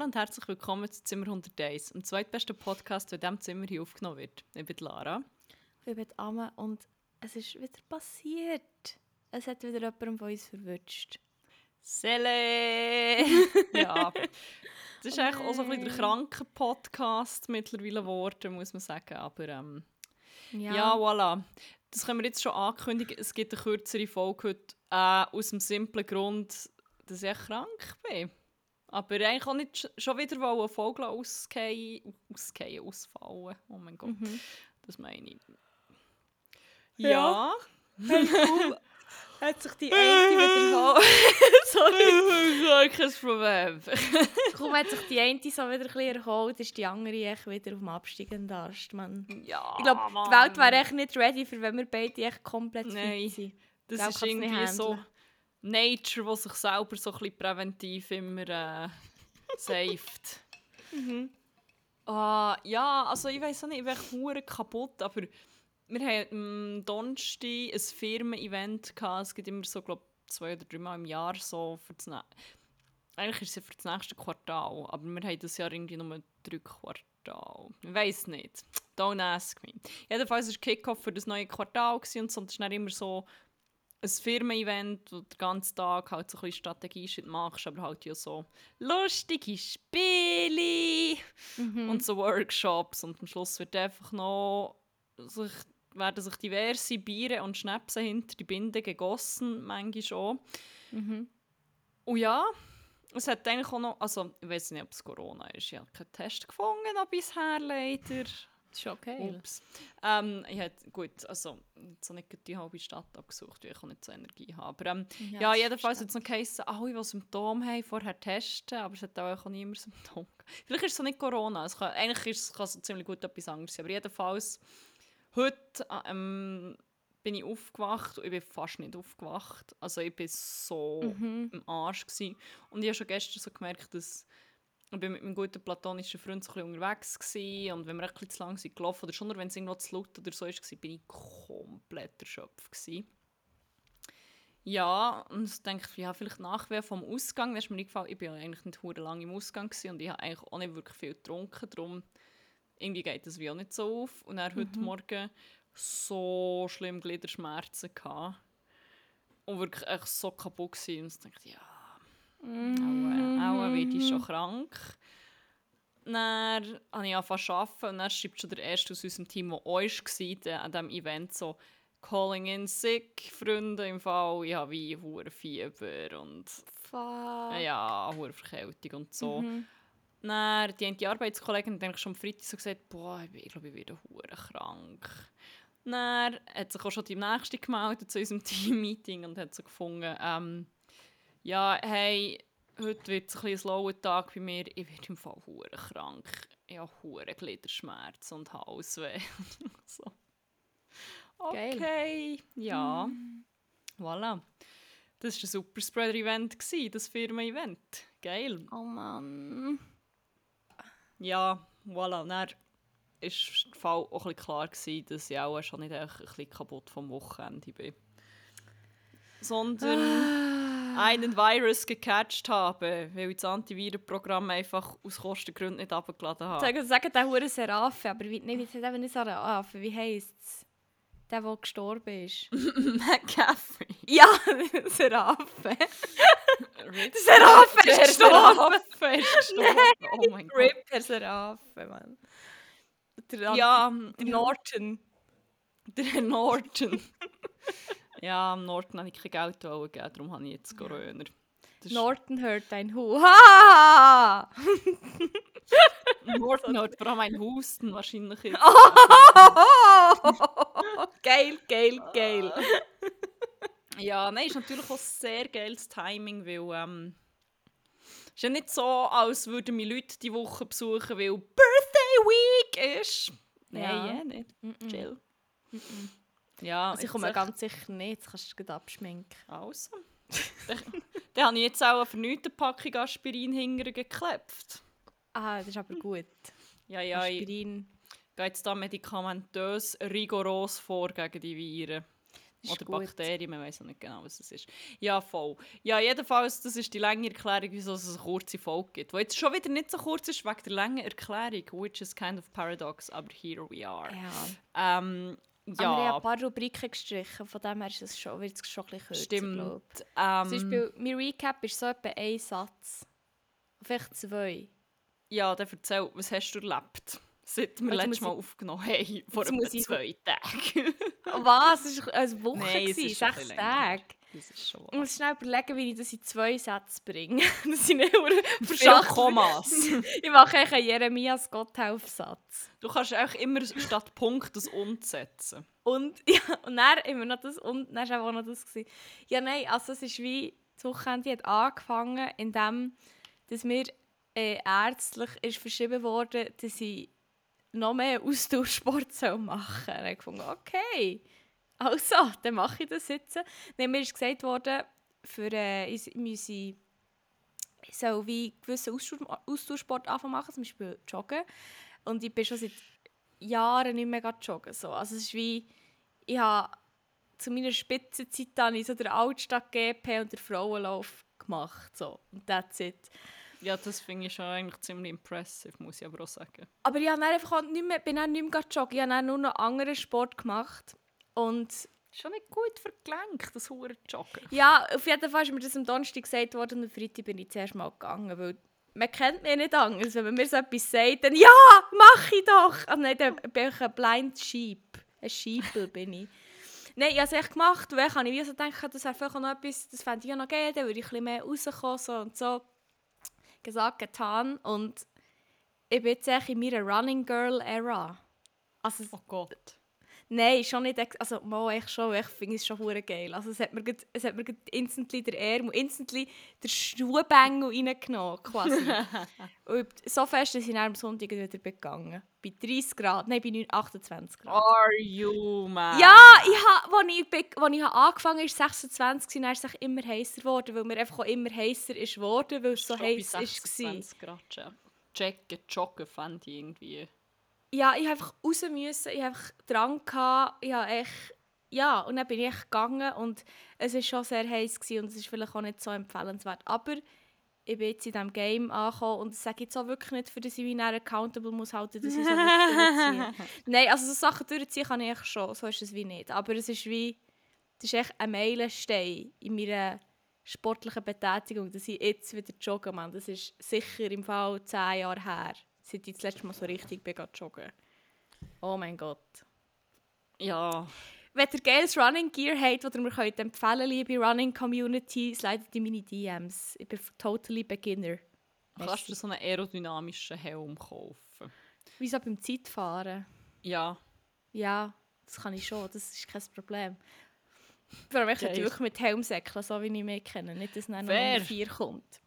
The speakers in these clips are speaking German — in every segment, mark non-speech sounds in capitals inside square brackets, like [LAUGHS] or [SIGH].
Hallo und herzlich willkommen zu Zimmer 101, dem zweitbesten Podcast, der in diesem Zimmer hier aufgenommen wird. Ich bin Lara. Ich bin Amme und es ist wieder passiert. Es hat wieder jemanden von uns verwünscht. Sele! [LAUGHS] ja. Das ist Oh eigentlich auch so ein bisschen der nein. kranke Podcast mittlerweile geworden, muss man sagen. Aber ähm, Ja. ja. voilà. Das können wir jetzt schon ankündigen. Es gibt eine kürzere Folge heute, äh, aus dem simplen Grund, dass ich krank bin. Aber eigentlich auch nicht sch- schon wieder wollen, eine Folge ausgehen, ausgehen, ausfallen. Oh mein Gott, Mhm. das meine ich. Ja. Ja. Hat sich die [LAUGHS] eine wiederholt. [LAUGHS] Sorry. Kein Problem. [LAUGHS] Kaum hat sich die eine so wieder ein bisschen erholt, ist die andere echt wieder auf dem absteigenden Ast, Mann. Ja, Ich glaube, die Welt wäre echt nicht ready, für wenn wir beide echt komplett Nein. fit sind. Das ist irgendwie so handeln. Nature, was sich selber so ein bisschen präventiv immer äh, saved. [LAUGHS] Mhm. Ah, ja, also ich weiß auch nicht, ich bin kaputt, aber wir hatten am Donnerstag ein Firmen-Event. Es gibt immer so, glaube zwei oder dreimal im Jahr so für das ne Eigentlich ist es für das nächste Quartal, aber wir haben das Jahr irgendwie nur drei Quartal. Ich weiß nicht. Don't ask me. Jedenfalls war Kickoff für das neue Quartal und so. Das ist dann immer so ein Firmen-Event, wo du den ganzen Tag halt so ein bisschen Strategie machst, aber halt ja so lustige Spiele Mhm. und so Workshops und am Schluss wird einfach noch sich, werden sich diverse Biere und Schnäpse hinter die Binde gegossen, manchmal schon. Mhm. Und ja, es hat eigentlich auch noch, also ich weiß nicht, ob es Corona ist, ich habe keinen Test gefunden noch bisher leider. Das ist okay. Ups. Ähm, ich hätte, gut, also so nicht die halbe Stadt abgesucht, weil ich auch nicht so Energie habe. Aber ähm, ja, ist jedenfalls hat es noch geheißen, alle, die Symptome haben, vorher testen, aber es hat auch niemand Symptome. Vielleicht ist es so nicht Corona, es kann, eigentlich ist es kann es ziemlich gut etwas anderes sein, aber jedenfalls, heute ähm, bin ich aufgewacht und ich bin fast nicht aufgewacht. Also ich bin so Mhm. im Arsch gsi und ich habe schon gestern so gemerkt, dass ich bin mit meinem guten platonischen Freund so ein bisschen unterwegs gsi. Und wenn wir ein bisschen zu lang sind gelaufen oder schon nur wenn es irgendwo zu laut oder so war, bin ich komplett erschöpft gsi. Ja, und ich denke, ja, vielleicht Nachwehen vom Ausgang, ist mir eingefallen, ich bin ja eigentlich nicht hure lang im Ausgang und ich habe eigentlich auch nicht wirklich viel getrunken, darum irgendwie geht das wie auch nicht so auf. Und dann heute Morgen so schlimm Gliederschmerzen gehabt und wirklich echt so kaputt gsi. Und ich dachte, ja, Mhm. Aua, aua, werde ich schon krank. Dann habe ich angefangen zu arbeiten und dann schreibt schon der Erste aus unserem Team, der auch war, an diesem Event so «Calling in sick, Freunde im Fall, ich habe wie hure Fieber und Fuck. ja, hure Verkältung und so.» Mhm. Dann die eine Arbeitskollegin hat eigentlich schon am Freitag so gesagt, boah, ich glaube, ich werde hure krank. Dann hat sich auch schon die Nächste gemeldet zu unserem [LAUGHS] Team-Meeting und hat so gefunden, ähm, ja, hey, heute wird es ein bisschen ein slower Tag bei mir, ich werde im Fall hure krank. Ich habe hure Gliederschmerz und Halsweh. [LAUGHS] so. Geil. Okay, ja. Voilà. Das war ein super Spreader-Event, das Firmen-Event. Geil. Oh Mann. Ja, voilà. Dann war der Fall auch ein klar, gewesen, dass ich auch schon nicht ein bisschen kaputt vom Wochenende bin. Sondern [SIGHS] [LAUGHS] einen Virus gecatcht habe, weil ich das Antivirenprogramm einfach aus Kostengründen nicht abgeladen habe. Sagen, sagen der hure Seraphe, aber wie, nee, wie heißt eben nicht Seraphe, wie heisst es? Der, der gestorben ist. [LAUGHS] McCaffrey. ja, [LAUGHS] Seraphe. Seraphe ist gestorben. Seraphe ist gestorben. Oh mein Gott. Rip, Seraphe, Mann. Der, Ja, der Norton. der Norton. [LAUGHS] ja, am Norton wollte ich kein Geld geben, darum habe ich jetzt Corona. Norton hört ein Hu. Ha! [LAUGHS] Norton hat vor allem ein Husten wahrscheinlich jetzt. [LAUGHS] geil, geil, geil. Ja, nein, ist natürlich auch sehr geiles Timing, weil ähm, ist ja nicht so, als würden mich Leute die Woche besuchen, weil Birthday Week ist. Nein, Ja. ja, nicht. Chill. Ja, Also ich jetzt komme ganz sicher nicht, das kannst du gleich abschminken. Also. [LAUGHS] dann, habe ich jetzt auch für nichts eine Packung Aspirin hinterher geklebt. Ah, das ist aber gut. Ja, ja, ich Aspirin. gehe jetzt da medikamentös rigoros vor gegen die Viren. Oder gut. Bakterien, man weiß noch nicht genau, was es ist. Ja, voll. Ja, jedenfalls, das ist die lange Erklärung, wieso es eine kurze Folge gibt. Die jetzt schon wieder nicht so kurz ist, wegen der langen Erklärung, which is kind of paradox, aber here we are. Ja. Ähm, Aber ich habe ja, ein paar Rubriken gestrichen, von dem her ist es schon, wird es schon ein bisschen kürzer, stimmt. Ähm, Zum Beispiel, mein Recap ist so etwa ein Satz. Vielleicht zwei. ja, dann erzähl, was hast du erlebt? Seit wir letztes Mal aufgenommen haben, vor etwa muss ich- zwei Tagen. [LAUGHS] Was? Es war eine Woche, Nein, es gewesen, ein sechs. Tage. Das ist schon Ich muss schnell überlegen, wie ich das in zwei Sätze bringe. [LAUGHS] das sind nicht nur Viel verschachelt. Kommas. [LAUGHS] Ich mache eigentlich einen Jeremias Gotthelf-Satz. Du kannst auch immer statt Punkt das Und setzen. Und, [LAUGHS] ja, und dann immer noch das und dann war auch noch das. Gewesen. Ja, nein, also es ist wie, das Wochenende hat angefangen, indem dass mir äh, ärztlich ist verschrieben wurde, dass ich noch mehr Ausdauersport soll machen soll. Und ich gefunden, okay, also, [LAUGHS] dann mache ich das jetzt. Dann mir ist gesagt worden, für, äh, ich müsse soll wie gewissen Ausdauer- Ausdauersport anfangen machen, zum Beispiel Joggen. Und ich bin schon seit Jahren nicht mehr joggen. So. Also es ist wie, ich habe zu meiner Spitzenzeit ich so den Altstadt GP und den Frauenlauf gemacht. So. Und that's it. Ja, das finde ich schon eigentlich ziemlich impressive, muss ich aber auch sagen. Aber ich habe dann einfach auch nicht mehr, bin dann nicht mehr joggen. Ich habe dann nur noch anderen Sport gemacht. Und Schon nicht gut Gelenke, das hure Joggen. ja, auf jeden Fall ist mir das am Donnerstag gesagt worden und am Freitag bin ich zuerst mal gegangen, weil man kennt mich nicht anders. Wenn man mir so etwas sagt, dann «Ja, mach ich doch!» Und nein, dann bin ich ein Blind Sheep. Ein Sheepel bin ich. Nein, ich habe es echt gemacht, weil ich habe wie so gedacht, das wäre vielleicht noch etwas, das fände ich ja noch geil, dann würde ich ein bisschen mehr rauskommen so und so. Gesagt, getan und ich bin jetzt echt in meiner Running Girl Era. Also, Oh Gott. Nein, schon nicht. Also, mal echt schon. Ich finde es schon hure geil. Also, es hat mir, grad- es hat mir grad instantly der Ärmel, instantly der Schuhbängel reingenommen, quasi. [LAUGHS] Und so fest, dass ich am Sonntag wieder begangen Bei 30 Grad, nein, bei 9 28 Grad. Are you, man? Ja, ich ha, als ich, als ich angefangen habe, war es 26 und dann ist es immer heißer geworden, weil mir einfach auch immer heißer ist geworden, weil es so heiß war. 26 Grad schon. Checken, joggen fand ich irgendwie. Ja, ich habe einfach raus müssen, ich habe einfach dran gehabt, ich habe echt, ja, und dann bin ich echt gegangen und es war schon sehr heiß gewesen und es ist vielleicht auch nicht so empfehlenswert, aber ich bin jetzt in diesem Game angekommen und das sage ich jetzt auch wirklich nicht, für das ich mich accountable muss halten, dass ich so durchziehe. [LAUGHS] Nein, also so Sachen durchziehen kann ich schon, so ist es wie nicht, aber es ist wie, das ist echt ein Meilenstein in meiner sportlichen Betätigung, dass ich jetzt wieder joggen kann. Das ist sicher im Fall zehn Jahre her, seit ich das letzte Mal so richtig bin joggen. Oh mein Gott. Ja. Wenn ihr geiles Running Gear habt, das ihr mir könnt empfehlen liebe Running Community, slidet in meine DMs. Ich bin totally Beginner. Kannst du so einen aerodynamischen Helm kaufen? Wieso beim Zeitfahren? Ja. Ja, das kann ich schon, das ist kein Problem. Vor allem, ich wirklich mit Helm säckeln, so wie ich mich kenne. Nicht, dass dann noch 4 kommt.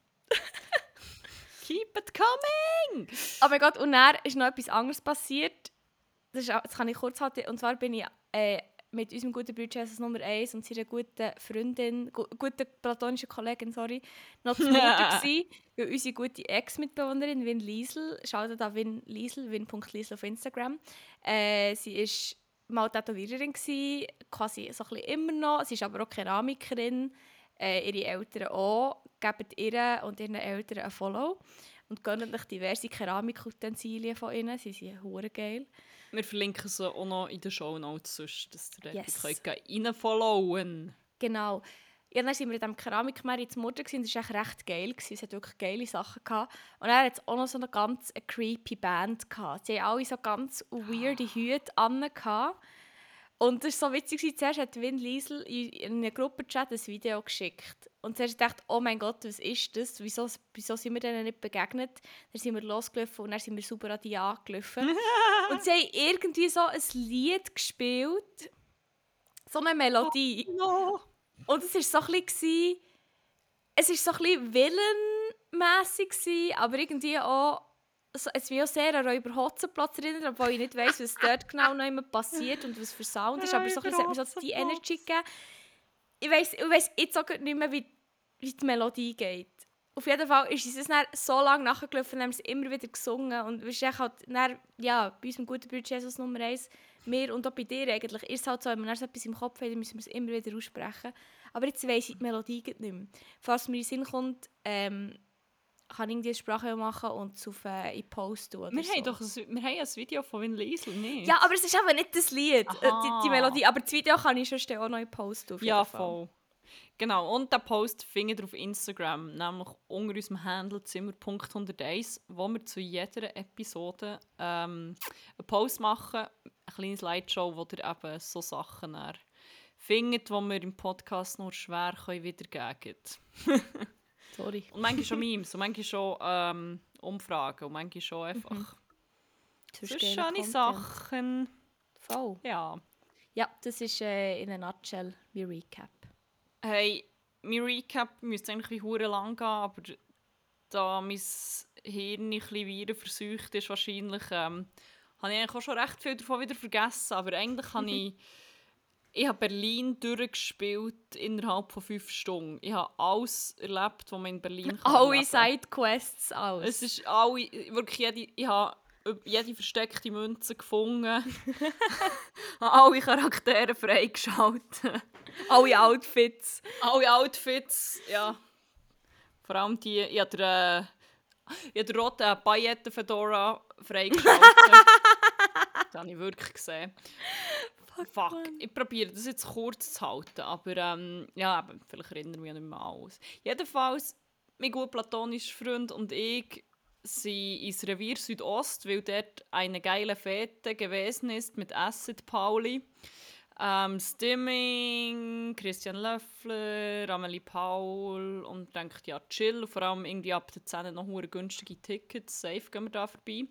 Keep it coming! Aber Gott, und dann ist noch etwas anderes passiert. Das, ist, das kann ich kurz halten. Und zwar bin ich äh, mit unserem guten Bruder Jesus Nummer 1 und seiner guten Freundin, gu guten platonischen Kollegin, sorry, noch zu Mutter [LAUGHS] gewesen, weil unsere gute Ex-Mitbewohnerin Win Liesel, schaut da Win Liesel, win.liesel auf Instagram, äh, sie ist mal Tätowiererin gewesen, quasi so ein bisschen immer noch, sie ist aber auch Keramikerin, äh, ihre Eltern auch, geben ihr und ihren Eltern ein Follow und gönnen euch diverse Keramikutensilien von ihnen, sie sind hure geil. Wir verlinken sie auch noch in den Show Notes, sonst, dass ihr Yes. könnt reinfollowen Genau. Ja, dann waren wir in diesem Keramikmeer zum Mutter und es war echt recht geil. Es hat wirklich geile Sachen gehabt. Und er hat auch noch so eine ganz creepy Band gehabt. Sie haben alle so ganz weirde Hüte an. gehabt. Und das war so witzig. Zuerst hat Win Liesel in in einem Gruppenchat ein Video geschickt. Und zuerst dachte ich, oh mein Gott, was ist das? Wieso, wieso sind wir denen nicht begegnet? Dann sind wir losgelaufen und dann sind wir super an die angelaufen. [LAUGHS] und sie haben irgendwie so ein Lied gespielt. So eine Melodie. No. Und es war so ein bisschen, es war so ein bisschen willenmässig, aber irgendwie auch, es wie auch sehr an Räuber Hotzenplatz erinnert, obwohl ich nicht weiss, was dort genau noch immer passiert und was für Sound ist, aber so ein bisschen, es hat mir so die Energy gegeben. Ich weiss, ich weiss jetzt auch nicht mehr, wie, wie die Melodie geht. Auf jeden Fall ist es dann so lange nachgelaufen, haben wir es immer wieder gesungen und wir sind halt dann, ja, bei unserem guten Bruder Jesus Nummer 1 mir und auch bei dir eigentlich, ist es halt so, wenn man so etwas im Kopf dann müssen wir es immer wieder aussprechen. Aber jetzt weiss ich die Melodie nicht mehr. Falls mir in den Sinn kommt, ähm, kann ich die Sprache machen und auf äh, in Post tun. Wir, so. haben doch ein, wir haben ein Video von Win Liesel, nicht? Ja, aber es ist eben nicht das Lied, äh, die, die Melodie. Aber das Video kann ich schon auch noch in Post tun. Ja, voll. Genau, und den Post findet ihr auf Instagram, nämlich unter unserem Handle Zimmer.101, wo wir zu jeder Episode ähm, einen Post machen, eine kleine Slideshow, wo ihr eben so Sachen findet, die wir im Podcast nur schwer wiedergeben können. [LAUGHS] Sorry. Und manchmal schon Memes, und manchmal schon ähm, Umfragen, und manchmal schon einfach geiler schöne Content. Sachen. Voll. Ja. Ja, das ist äh, in a nutshell mein Recap. Hey, mein Recap müsste eigentlich wie hure lang gehen, aber da mein Hirn ein bisschen wieder versucht ist, wahrscheinlich, ähm, habe ich eigentlich auch schon recht viel davon wieder vergessen. Aber eigentlich habe [LAUGHS] ich, ich habe Berlin durchgespielt innerhalb von fünf Stunden. Ich habe alles erlebt, was man in Berlin kann Alle. Sidequests aus. Es ist alle, wirklich jede, ich habe jede versteckte Münze gefunden. [LAUGHS] [LAUGHS] habe alle Charaktere freigeschaltet. alle Outfits. Alle Outfits, ja. Vor allem die, ich habe den, äh, ich habe den roten Pailletten-Fedora freigeschaltet. [LAUGHS] das habe ich wirklich gesehen. Fuck, man. ich probiere das jetzt kurz zu halten, aber ähm, ja, eben, vielleicht erinnere ich mich ja nicht mehr an alles. Jedenfalls, mein guter platonischer Freund und ich sind ins Revier Südost, weil dort eine geile Fete gewesen ist mit Acid Pauli. Ähm, Stimming, Christian Löffler, Amelie Paul und denkt ja chill. Vor allem irgendwie ab der 10 noch günstige Tickets. Safe gehen wir da vorbei.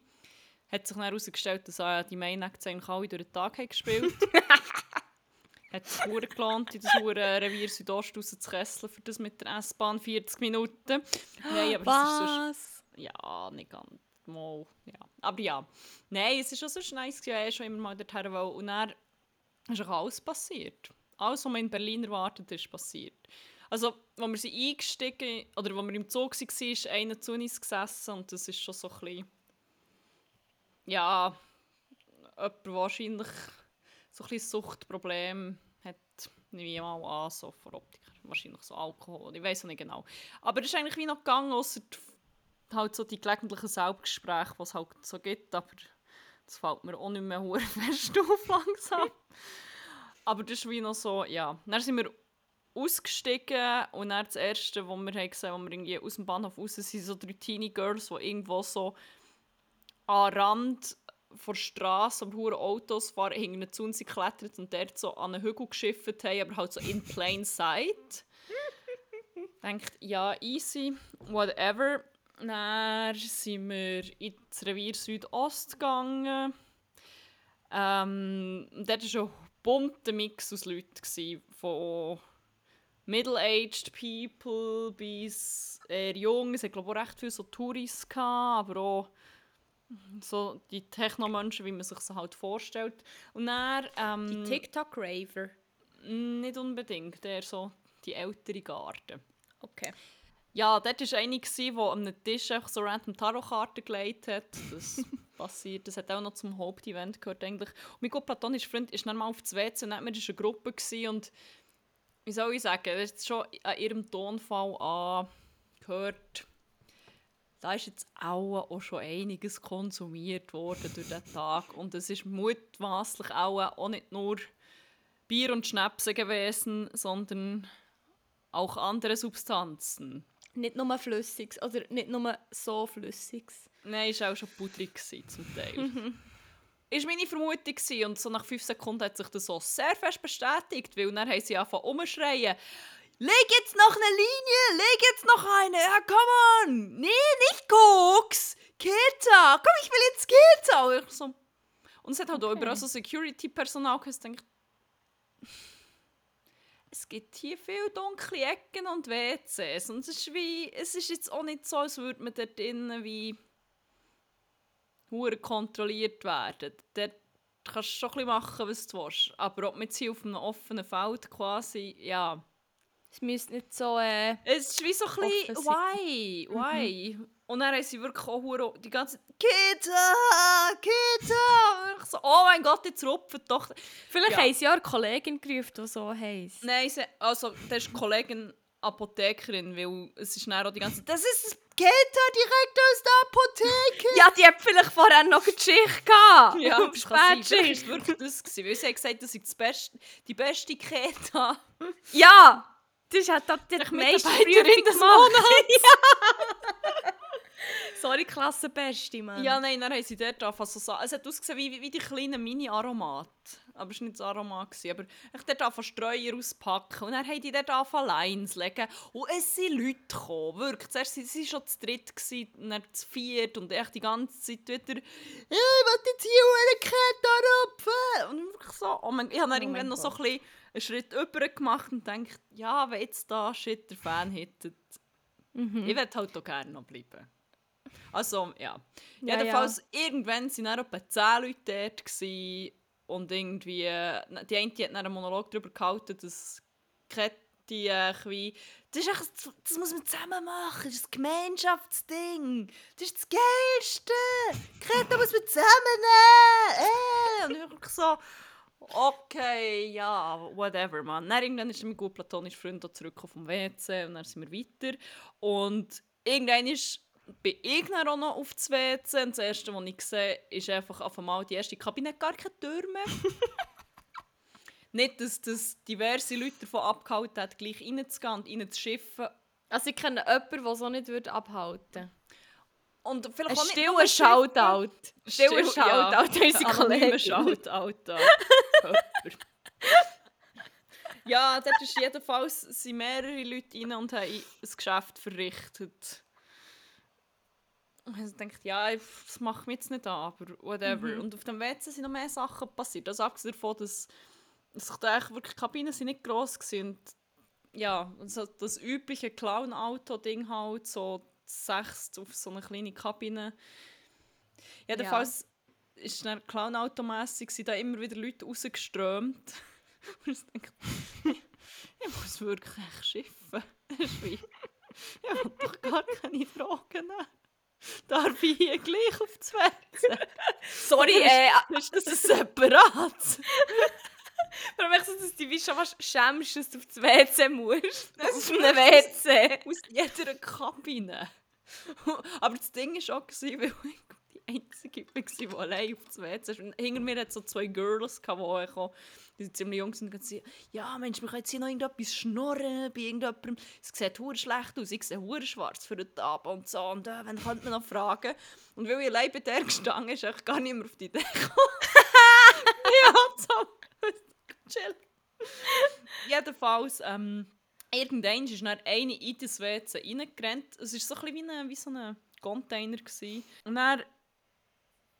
Hat sich dann herausgestellt, dass äh, die Main Acts eigentlich alle durch den Tag haben gespielt [LAUGHS] Hat es hure gelohnt, in das hure Revier Südost raus zu kesseln für das mit der S-Bahn 40 Minuten. Nein, aber es ist. Was? Ja, nicht ganz. Mal, ja. Aber ja. Nein, es war schon so nice, gewesen, ich schon immer mal dorthin wollte. Und dann ist auch alles passiert. Alles, was man in Berlin erwartet, ist passiert. Also, als wir sind eingestiegen, oder als wir im Zug waren, ist einer zu uns gesessen und das ist schon so ein bisschen... Ja, jemand wahrscheinlich so ein bisschen Suchtproblem hat, nehme ich mal an, so vor Optiker. Wahrscheinlich so Alkohol, ich weiß nicht genau. Aber es ist eigentlich wie noch gegangen, außer halt so die gelegentlichen Selbstgespräche, die es halt so gibt, aber das fällt mir auch nicht mehr [LAUGHS] hure fest auf langsam. [LAUGHS] aber das ist wie noch so, ja. Dann sind wir ausgestiegen und dann das Erste, was wir haben gesehen, als wir irgendwie aus dem Bahnhof raus sind, sind so drei Teenie Girls, die irgendwo so am Rand der Straße, am hure Autos fahren, hinten zu uns geklettert und dort so an einen Hügel geschifft haben, aber halt so in plain sight. Denkt, ja, easy, whatever. Dann sind wir ins Revier Südost gegangen. Ähm, dort war ein bunter Mix aus Leuten, von middle-aged people bis eher jung. Es hat glaube ich auch recht viele so Touris, gehabt, aber auch so die Techno-Menschen, wie man sich sie halt vorstellt. Und dann... Ähm, Die TikTok-Raver. nicht unbedingt, eher so die ältere Garde. Okay. Ja, dort war eine, die an einem Tisch einfach so random Tarotkarten gelegt hat. Das [LAUGHS] passiert. Das hat auch noch zum Hauptevent gehört eigentlich. Und mein gut platonischer Freund ist dann mal auf das WC und dann war eine Gruppe und wie soll ich sagen, das ist schon an ihrem Tonfall angehört. Da ist jetzt auch, auch schon einiges konsumiert worden durch den Tag und es ist mutmaßlich auch, auch nicht nur Bier und Schnäpse gewesen, sondern auch andere Substanzen. Nicht nur Flüssiges, oder nicht nur so Flüssiges. Nein, es war auch schon pudrig zum Teil. [LAUGHS] ist meine Vermutung gewesen. und so nach fünf Sekunden hat sich das so sehr fest bestätigt, weil dann haben sie angefangen umschreien. Leg jetzt noch eine Linie, leg jetzt noch eine, ja, come on. Nee, nicht Koks, Kita, komm, ich will jetzt Kita. Und, ich so. und es hat halt auch Okay. überall so Security-Personal gehabt, ich denke, es gibt hier viele dunkle Ecken und WCs und es ist wie, es ist jetzt auch nicht so, als würde man dort drinnen wie hure kontrolliert werden. Dort kannst du schon ein bisschen machen, was du willst. Aber ob man jetzt hier auf einem offenen Feld quasi, ja, Es müsste nicht so. Äh, Es ist wie so ein bisschen, why, why? Und dann haben sie wirklich auch die ganze Zeit, Kita, Kita. Und ich so, oh mein Gott, jetzt rupfen doch. vielleicht Ja. haben sie ja eine Kollegin gerufen, die so heisst. Nein, sie, also, das ist die Kollegin Apothekerin, weil es ist dann auch die ganze Zeit, das ist Kita direkt aus der Apotheke. Ja, die hat vielleicht vorher noch eine Geschichte gehabt. Ja, das Spätschicht. war wirklich das. Gewesen, weil sie hat gesagt, das ist das Beste, die beste Keta. Ja! Das hat doch die meiste Prüfung des gemacht. [LAUGHS] ja. Sorry, Klassenbeste, Mann. Ja, nein, dann haben sie dort angefangen so sagen. Es hat ausgesehen wie, wie die kleinen Mini-Aromat. Aber es war nicht das Aromat. Gewesen. Aber ich dort angefangen Streuer auspacken. Und dann haben die dort angefangen Lines legen. Und es sind Leute gekommen. Wirklich. Zuerst waren sie schon zu dritt, gewesen, dann zu viert. Und echt die ganze Zeit wieder «Ja, ich will jetzt hier eine Kette rupfen!» Und wirklich so. Oh mein, ich habe dann Oh irgendwann noch so ein bisschen einen Schritt über gemacht und gedacht, ja, wenn jetzt da shit der Fan hittet, Mhm. ich würde halt auch gerne noch bleiben. Also, ja. Ja, Jedenfalls, irgendwann waren dann etwa 10 Leute dort. Gewesen, und irgendwie, äh, die eine die hat einen Monolog darüber gehalten, dass Kette äh, wie, das, ist echt, das muss man zusammen machen, das ist ein Gemeinschaftsding, das ist das Geilste, Kette muss man zusammennehmen. Äh. Und ich so, okay, ja, whatever, man. Dann irgendwann ist mein gut platonischer Freund auch zurück vom WC und dann sind wir weiter. Und irgendwann ist bin ich dann auch noch auf das WC und das Erste, was ich sehe, ist einfach auf einmal die erste Kabine gar keine Tür mehr. [LAUGHS] Nicht, dass das diverse Leute davon abgehalten hat, gleich reinzugehen und reinzuschiffen. Also ich kenne jemanden, der so nicht würde abhalten Und vielleicht Ein stiller schiffen. Shoutout. Stiller Still- ja, Shoutout an unsere anonyme Kollegen. Shoutout an. [LAUGHS] Ja, dort ist jedenfalls sind mehrere Leute rein und haben ein Geschäft verrichtet. Und ich dachte, ja, das macht mich jetzt nicht an, aber whatever. Mhm. Und auf dem WC sind noch mehr Sachen passiert. Also abgesehen davon, dass, dass ich da wirklich die Kabinen sind nicht gross waren. Und ja, also das übliche Clown-Auto-Ding halt, so sechs auf so eine kleine Kabine. Jedenfalls ist dann Clown-Auto-mässig, sind da immer wieder Leute rausgeströmt. [LAUGHS] Und ich denke, ich muss wirklich schiffen. [LAUGHS] Das ich will doch gar keine Fragen nehmen. Darf ich hier gleich auf das WC? Sorry, äh, Ist das ein separat? [LAUGHS] aber möchtest du, dass du dich schon fast schämst, dass du auf das WC musst? Auf einem WC. Aus jeder Kabine. [LAUGHS] Aber das Ding war auch, gewesen, [LAUGHS] weil ich die Einzige war, die allein auf das WC ist. Und hinter mir hat es so zwei Girls, die kamen. Die sind ziemlich jung sind und gesagt, ja Mensch, wir können jetzt hier noch irgendetwas schnurren bei irgendjemandem. Es sieht hure schlecht aus, ich sehe hure schwarz für den Tag und so. Und äh, wenn könnte man noch fragen. Und weil ich allein bei der gestanden ist, ich gar nicht mehr auf die Idee gekommen. [LAUGHS] ja, so. Chill. Jedenfalls, ähm, irgendwann ist dann eine in das WC reingerannt. Es war so ein bisschen wie, eine, wie so ein Container. Gewesen. Und dann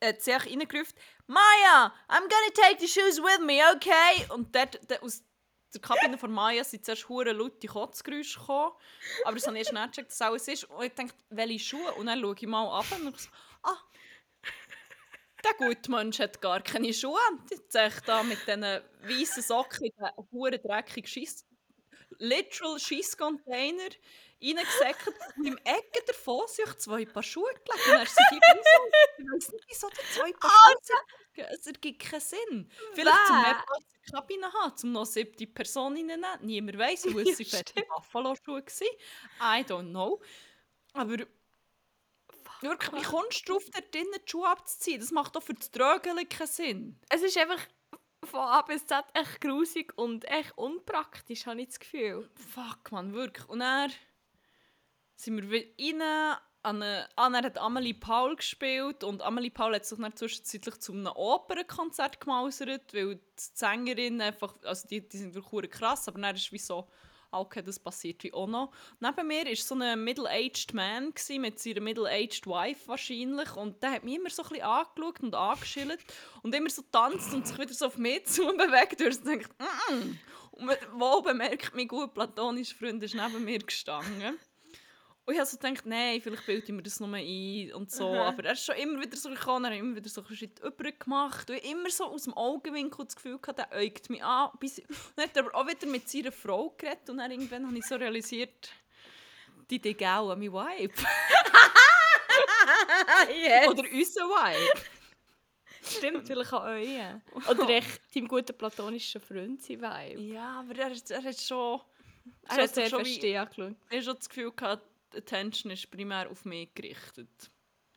hat sie auch reingerufen, Maya, I'm gonna take the shoes with me, okay? Und dort, dort aus der Kabine von Maya sind zuerst hure laute Kotzgeräusche gekommen. Aber das habe ich erst nicht gecheckt, dass alles ist. Und ich dachte, welche Schuhe? Und dann schaue ich mal ab und ich so, ah, der gute Mensch hat gar keine Schuhe. Jetzt echt da mit diesen weißen Socken in hure dreckigen Schiss, literal Schisscontainer reingesackt. Und im Ecke davon sind euch zwei Paar Schuhe gelegt. Und sind die wieso, ich weiss nicht, wieso die zwei Paar Schuhe. Es ergibt keinen Sinn. Vielleicht zum mehr Platz in der Kabine haben, um noch siebte Person reinzunehmen. Niemand weiss, [LAUGHS] weil es Ja, fette Buffalo-Schuhe. waren. I don't know. Aber wirklich, wie kommst du drauf, dort drinnen die Schuhe abzuziehen? Das macht doch für das Trögeln keinen Sinn. Es ist einfach von A bis Z echt grusig und echt unpraktisch, habe ich das Gefühl. Fuck, man, wirklich. Und dann sind wir wieder rein. An eine, ah, hat Amelie Paul gespielt und Amelie Paul hat sich dann zwischenzeitlich zu einem Opernkonzert gemausert, weil die Sängerin einfach, also die, die sind wirklich krass, aber dann ist wie so, okay, das passiert wie auch noch. Neben mir war so ein middle-aged Man mit seiner middle-aged Wife wahrscheinlich und der hat mich immer so ein bisschen angeschaut und angeschillt und immer so tanzt und sich wieder so auf mich [LAUGHS] zu bewegt und dachte, mm -mm. Und man- wo bemerkt, mein gut platonischer Freund ist neben mir gestanden. Und ich habe so gedacht, nein, vielleicht bilde ich mir das nur ein und so. Mhm. Aber er ist schon immer wieder so gekommen, er hat immer wieder so Schritt über gemacht. Und ich immer so aus dem Augenwinkel das Gefühl gehabt, der äugt mich an. Bis dann hat er aber auch wieder mit seiner Frau geredet und dann irgendwann habe ich so realisiert, die an mein Vibe. [LAUGHS] yes. Oder unser Vibe. Stimmt, vielleicht auch euer. Oder echt deinem guten platonischen Freund sein Vibe. Ja, aber er, er hat schon... Er Er hat sehr schon, angeschaut. er hat schon das Gefühl gehabt, die Attention ist primär auf mich gerichtet.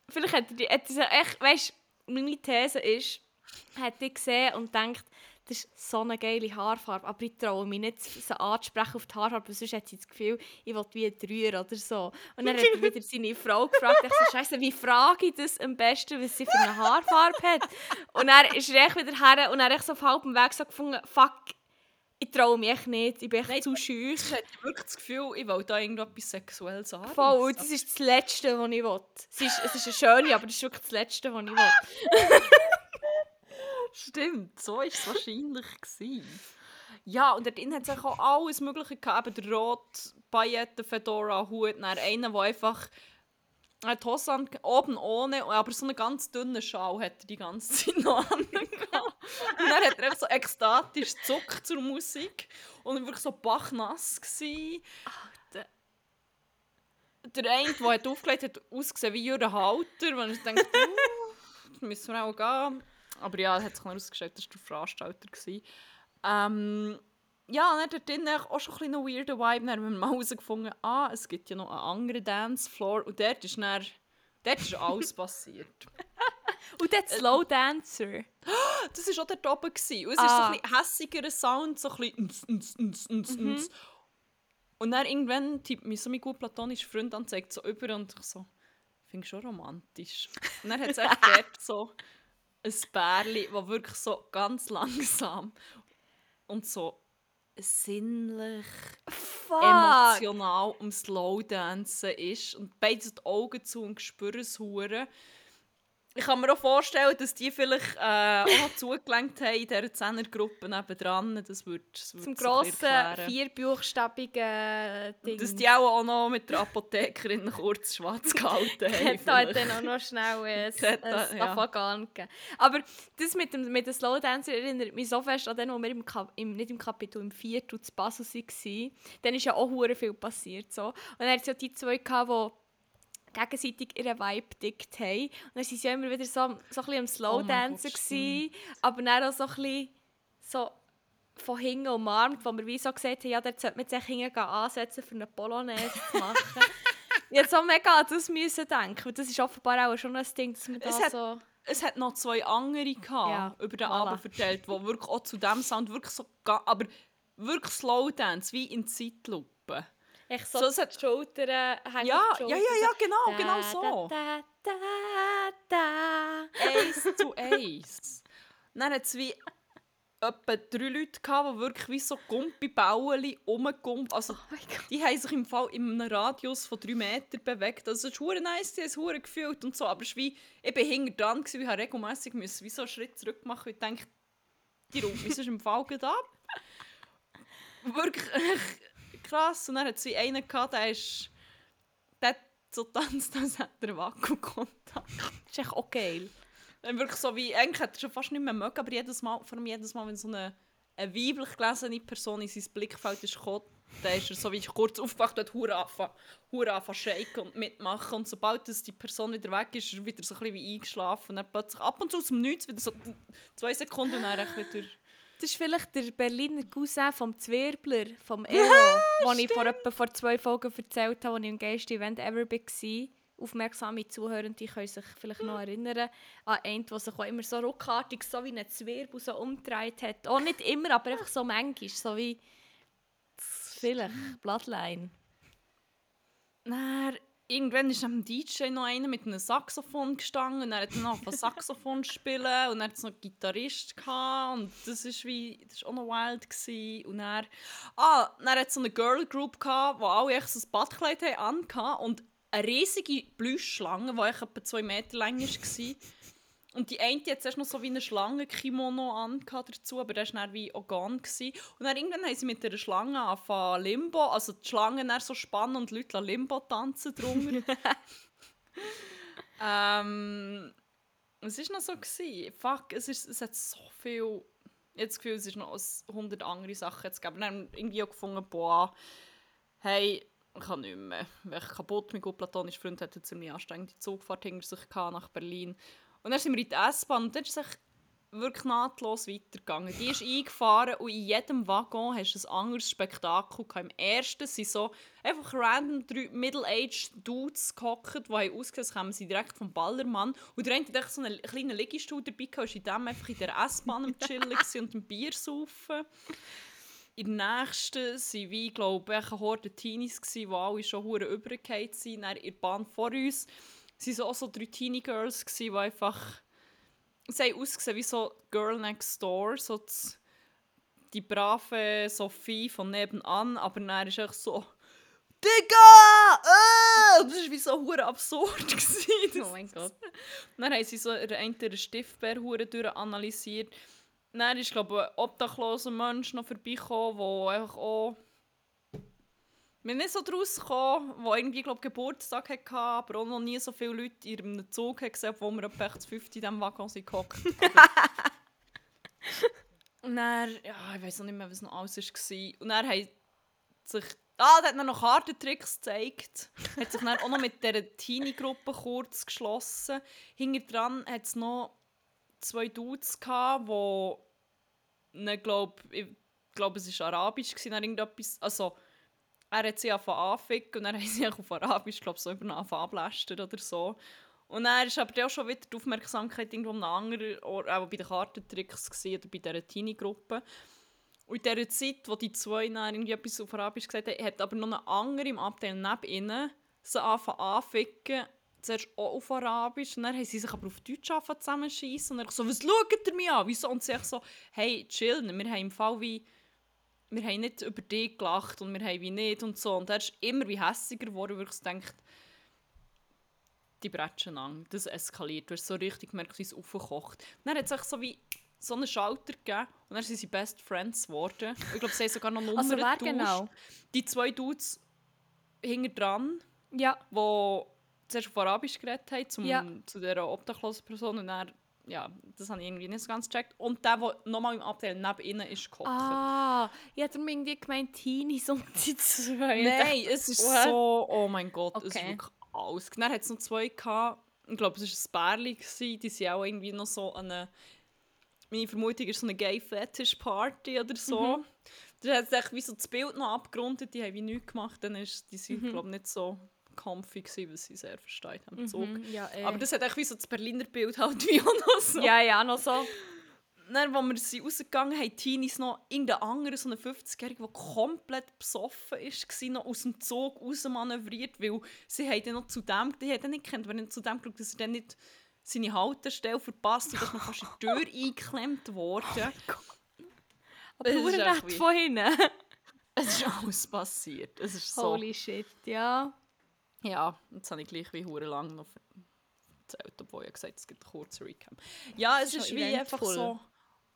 Vielleicht hat er, die- hat sich echt, weißt meine These ist, hat er gesehen und denkt, das ist so eine geile Haarfarbe, aber ich traue mich nicht, sie anzusprechen auf die Haarfarbe, sonst hat sie das Gefühl, ich will wie ein Dreier oder so. Und dann hat er wieder seine Frau gefragt, ich so, Scheiße, wie frage ich das am besten, was sie für eine Haarfarbe hat? Und er ist er echt wieder her und er hat so auf halbem Weg so gefunden, fuck, ich traue mich echt nicht, ich bin echt Nein, zu schüch. Ich hatte wirklich das Gefühl, ich will da irgendetwas Sexuelles sagen. Voll, das ist das Letzte, was ich will. Es ist, es ist eine schöne, aber das ist wirklich das Letzte, was ich will. [LAUGHS] Stimmt, so war es wahrscheinlich. Gewesen. Ja, und dort hat es auch alles Mögliche gehabt. Eben der rot Pailletten, Fedora, Hut, dann einer, der einfach er hat die Hose an, oben ohne, aber so einen ganz dünnen Schal hat er die ganze [LAUGHS] Zeit noch an. und dann hat er einfach so ekstatisch zuckt zur Musik und er war wirklich so bachnass. Gewesen. der- Der eine, der hat aufgelegt hat, ausgesehen wie Jürgen Halter, wenn ich dachte, uh, das müssen wir auch gehen. Aber ja, es hat sich dann herausgestellt, das war der Veranstalter. Ähm, ja, dann dort drin auch schon ein bisschen einen weirden Vibe. Dann haben wir mal [LAUGHS] herausgefunden, ah, es gibt ja noch einen anderen Dancefloor. Und dort ist dann, dort ist alles [LAUGHS] passiert. Und der Slow Dancer. [GASPS] Das war auch dort oben. Gewesen. Und es Ah. ist so ein bisschen hässigerer Sound, so ein bisschen ns, ns, ns, ns, Mhm. ns. Und dann irgendwann tippt mich so mein gut platonischer Freund an, zeigt so über und ich so, finde ich schon romantisch. Und dann hat es echt [LAUGHS] dort so ein Bärli, das wirklich so ganz langsam und so sinnlich, Fuck! emotional um Slowdancen ist. Und beide die Augen zu und spüren es hure. Ich kann mir auch vorstellen, dass die vielleicht äh, auch zugelenkt haben in dieser Zehnergruppe nebendran. Das würde das würde Zum grossen, vierbuchstabigen Ding. Dass die auch noch mit der Apothekerin [LAUGHS] kurz schwarz gehalten haben. Hat hat dann auch noch schnell ein, [LAUGHS] Hat ein ja. Afagan gegeben. Aber das mit dem, mit dem Slow Dancer erinnert mich so fest an den, wo wir im, Kap im, nicht im Kapitel, im Viertel zu Basel waren. Dann ist ja auch hure viel passiert. So. Und dann hat es ja die zwei, gehabt, die gegenseitig ihren Vibe gedickt haben. Und dann waren sie ja immer wieder so, so ein bisschen am Slow Oh aber dann auch so ein bisschen so von hinten umarmt, wo wir wie so gesagt haben, ja, dort sollte man echt hinten ansetzen, für eine Polonaise zu machen. [LAUGHS] ich hätte so mega an das müssen denken, das ist offenbar auch schon ein Ding, dass man da Es hat- so... Es hat noch zwei andere gehabt, Ja, über den voilà. Abend verteilt, die wirklich auch zu diesem Sound wirklich so, aber wirklich Slowdance, wie in Zeitlupe. Echt so, So, die Schultern hängen Ja, die ja, ja, ja, genau, genau da, so. Da, da, da, da. Eins zu eins. Dann hat es wie etwa drei Leute gehabt, die wirklich wie so Gumpi-Bauli rumgumpt. Also, Oh die haben sich im Fall in einem Radius von drei Metern bewegt. Also, es ist hure nice, die haben es hure gefühlt und so. Aber es ist wie, ich bin hinter dran ich habe regelmässig müssen, wie so einen Schritt zurück machen und denke, die mich sonst im Fall gerade ab. Wirklich [LAUGHS] krass. Und dann hat es wie einen gehabt, der ist, der so tanzt, als hätte er Vakuumkontakt. Ist echt auch geil. Dann wirklich so wie, eigentlich hätte er schon fast nicht mehr mögen, aber jedes Mal, vor allem jedes Mal, wenn so eine, eine weiblich gelesene Person in sein Blickfeld ist gekommen, dann ist er so wie kurz aufgewacht und hure angefangen, hure angefangen shaken und mitmachen. Und sobald die Person wieder weg ist, ist er wieder so ein bisschen wie eingeschlafen. Und dann plötzlich ab und zu aus dem Nichts wieder so zwei Sekunden und dann wieder... Das ist vielleicht der Berliner Cousin vom Zwirbler, vom Elo, den ich vor, etwa vor zwei Folgen erzählt habe, als ich im Geist-Event ever war. Aufmerksame Zuhörende können sich vielleicht noch erinnern an einen, der sich auch immer so ruckartig, so wie ein Zwirbel so umgedreht hat. Auch nicht immer, aber einfach so manchmal, so wie vielleicht Bloodline. Dann, irgendwann ist am DJ noch einer mit einem Saxophon gestanden und er hat dann ein [LAUGHS] Saxophon spielen und dann hat noch einen Gitarrist gehabt und das ist wie das ist auch noch wild gewesen. und dann ah dann hat so eine Girl Group gehabt, wo alle echt so ein Badkleid angehabt und eine riesige Plüschschlange, die etwa zwei Meter lang war. Und die eine die hat zuerst noch so wie eine Schlangenkimono an dazu, aber der war dann wie gone. Gewesen. Und dann irgendwann haben sie mit der Schlange angefangen Limbo, also die Schlange dann so spannen und die Leute Limbo tanzen drunter. [LAUGHS] ähm, was war noch so? Gewesen? Fuck, es, ist, es hat so viel... Ich habe das Gefühl, es ist noch 100 andere Sachen jetzt gegeben. Wir haben irgendwie auch gefunden, boah, hey, ich kann nicht mehr. Ich kaputt, mein gut platonischer Freund hatte eine ziemlich anstrengende Zugfahrt hinter sich nach Berlin. Und dann sind wir in die S-Bahn und dann ist es wirklich nahtlos weitergegangen. Die ist eingefahren und in jedem Waggon hast du ein anderes Spektakel. Im ersten sind so einfach random drei Middle-aged Dudes gehockt, die ausgesehen, als kämen sie direkt vom Ballermann. Und der eine hatte so einen kleinen Liegestuhl dabei, und in dem einfach in der S-Bahn am Chillen und ein Bier saufen. In der nächsten waren wie, glaube ich, eine Horde Teenies, die alle schon hure übergekehrt sind. Dann in der Bahn vor uns waren so auch so drei Teenie Girls, die einfach sie haben ausgesehen wie so Girl Next Door, so die brave Sophie von nebenan, aber dann ist echt so Digga! Äh! Das war wie so hure absurd. [LAUGHS] oh mein Gott. Dann haben sie so einen Stiftbär analysiert. Dann ist, glaube ich, ein obdachloser Mensch noch vorbeigekommen, der einfach auch wir sind nicht so draus gekommen, wo irgendwie glaub, Geburtstag hatte, aber auch noch nie so viele Leute in einem Zug gesehen wo wir etwa zu fünft in diesem Waggon gehockt. [LAUGHS] Und dann, ja, ich weiß noch nicht mehr, was noch alles war. Und dann hat sich, ah, da hat noch Kartentricks gezeigt. hat sich dann auch noch mit dieser Teenie-Gruppe kurz geschlossen. Hinter dran hat es noch zwei Dudes gehabt, die, ne, glaub, ich glaube, es war arabisch, dann irgendetwas, also er hat sie angefangen anficken und dann [LAUGHS] haben sie auf Arabisch, glaube so über ablästern oder so. Und dann ist aber auch schon wieder die Aufmerksamkeit irgendwo an anderen, auch bei den Kartentricks gewesen, oder bei dieser Teenie-Gruppe. Und in dieser Zeit, wo die zwei dann irgendwie etwas auf Arabisch gesagt haben, hat aber noch eine andere im Abteil neben ihnen sie angefangen anficken, zuerst auch auf Arabisch, und dann haben sie sich aber auf Deutsch angefangen zusammenschießen und dann so, was schaut ihr mich an? Wieso? Und sie so, hey, chill, wir haben im Fall wie wir haben nicht über dich gelacht und wir haben wie nicht und so. Und er ist immer wie hässiger geworden, weil ich denke, die Bretschen an, das eskaliert. Du hast so richtig gemerkt, wie es aufgekocht. Dann hat es so wie so einen Schalter gegeben und dann sind sie Best Friends geworden. Ich glaube, sie haben sogar noch [LAUGHS] Nummern also wer genau? Die zwei Dudes hinten dran, ja. die zuerst auf Arabisch geredet haben, zum, ja. zu dieser obdachlosen Person und dann ja, das habe ich irgendwie nicht so ganz gecheckt. Und der, der nochmal im Abteil neben ihnen ist gekocht. Ah, ich hatte irgendwie gemeint Teenies und die zwei. Nein, es ist What? so, oh mein Gott, okay. es ist wirklich alles. Dann hat es noch zwei gehabt, ich glaube, es war ein Bärli, die sind auch irgendwie noch so eine, meine Vermutung ist so eine Gay-Fetish-Party oder so. Mhm. Da hat es wie so das Bild noch abgerundet, die haben wie nichts gemacht, dann ist die sind, mhm. glaube nicht so comfy gewesen, weil sie sehr versteht am mhm, ja, eh. Aber das hat echt wie so das Berliner Bild halt wie auch noch so. Ja, ja, noch so. Dann, als wir sind rausgegangen haben Teenies noch irgendeinen anderen, so einen 50-Jährigen, der komplett besoffen war, noch aus dem Zug rausmanövriert, weil sie haben dann noch zu dem, die haben nicht gekannt, wenn zu dem geschaut, dass er dann nicht seine Haltestelle verpasst und dass man fast in die [LAUGHS] Tür eingeklemmt wurde. Oh Aber du nicht von hinten. Es ist alles passiert. Es ist so... Holy shit, ja. Ja, jetzt habe ich gleich wie hure lang noch erzählt, obwohl ich gesagt es gibt einen kurzen Recap. Ja, es ist, ist wie einfach so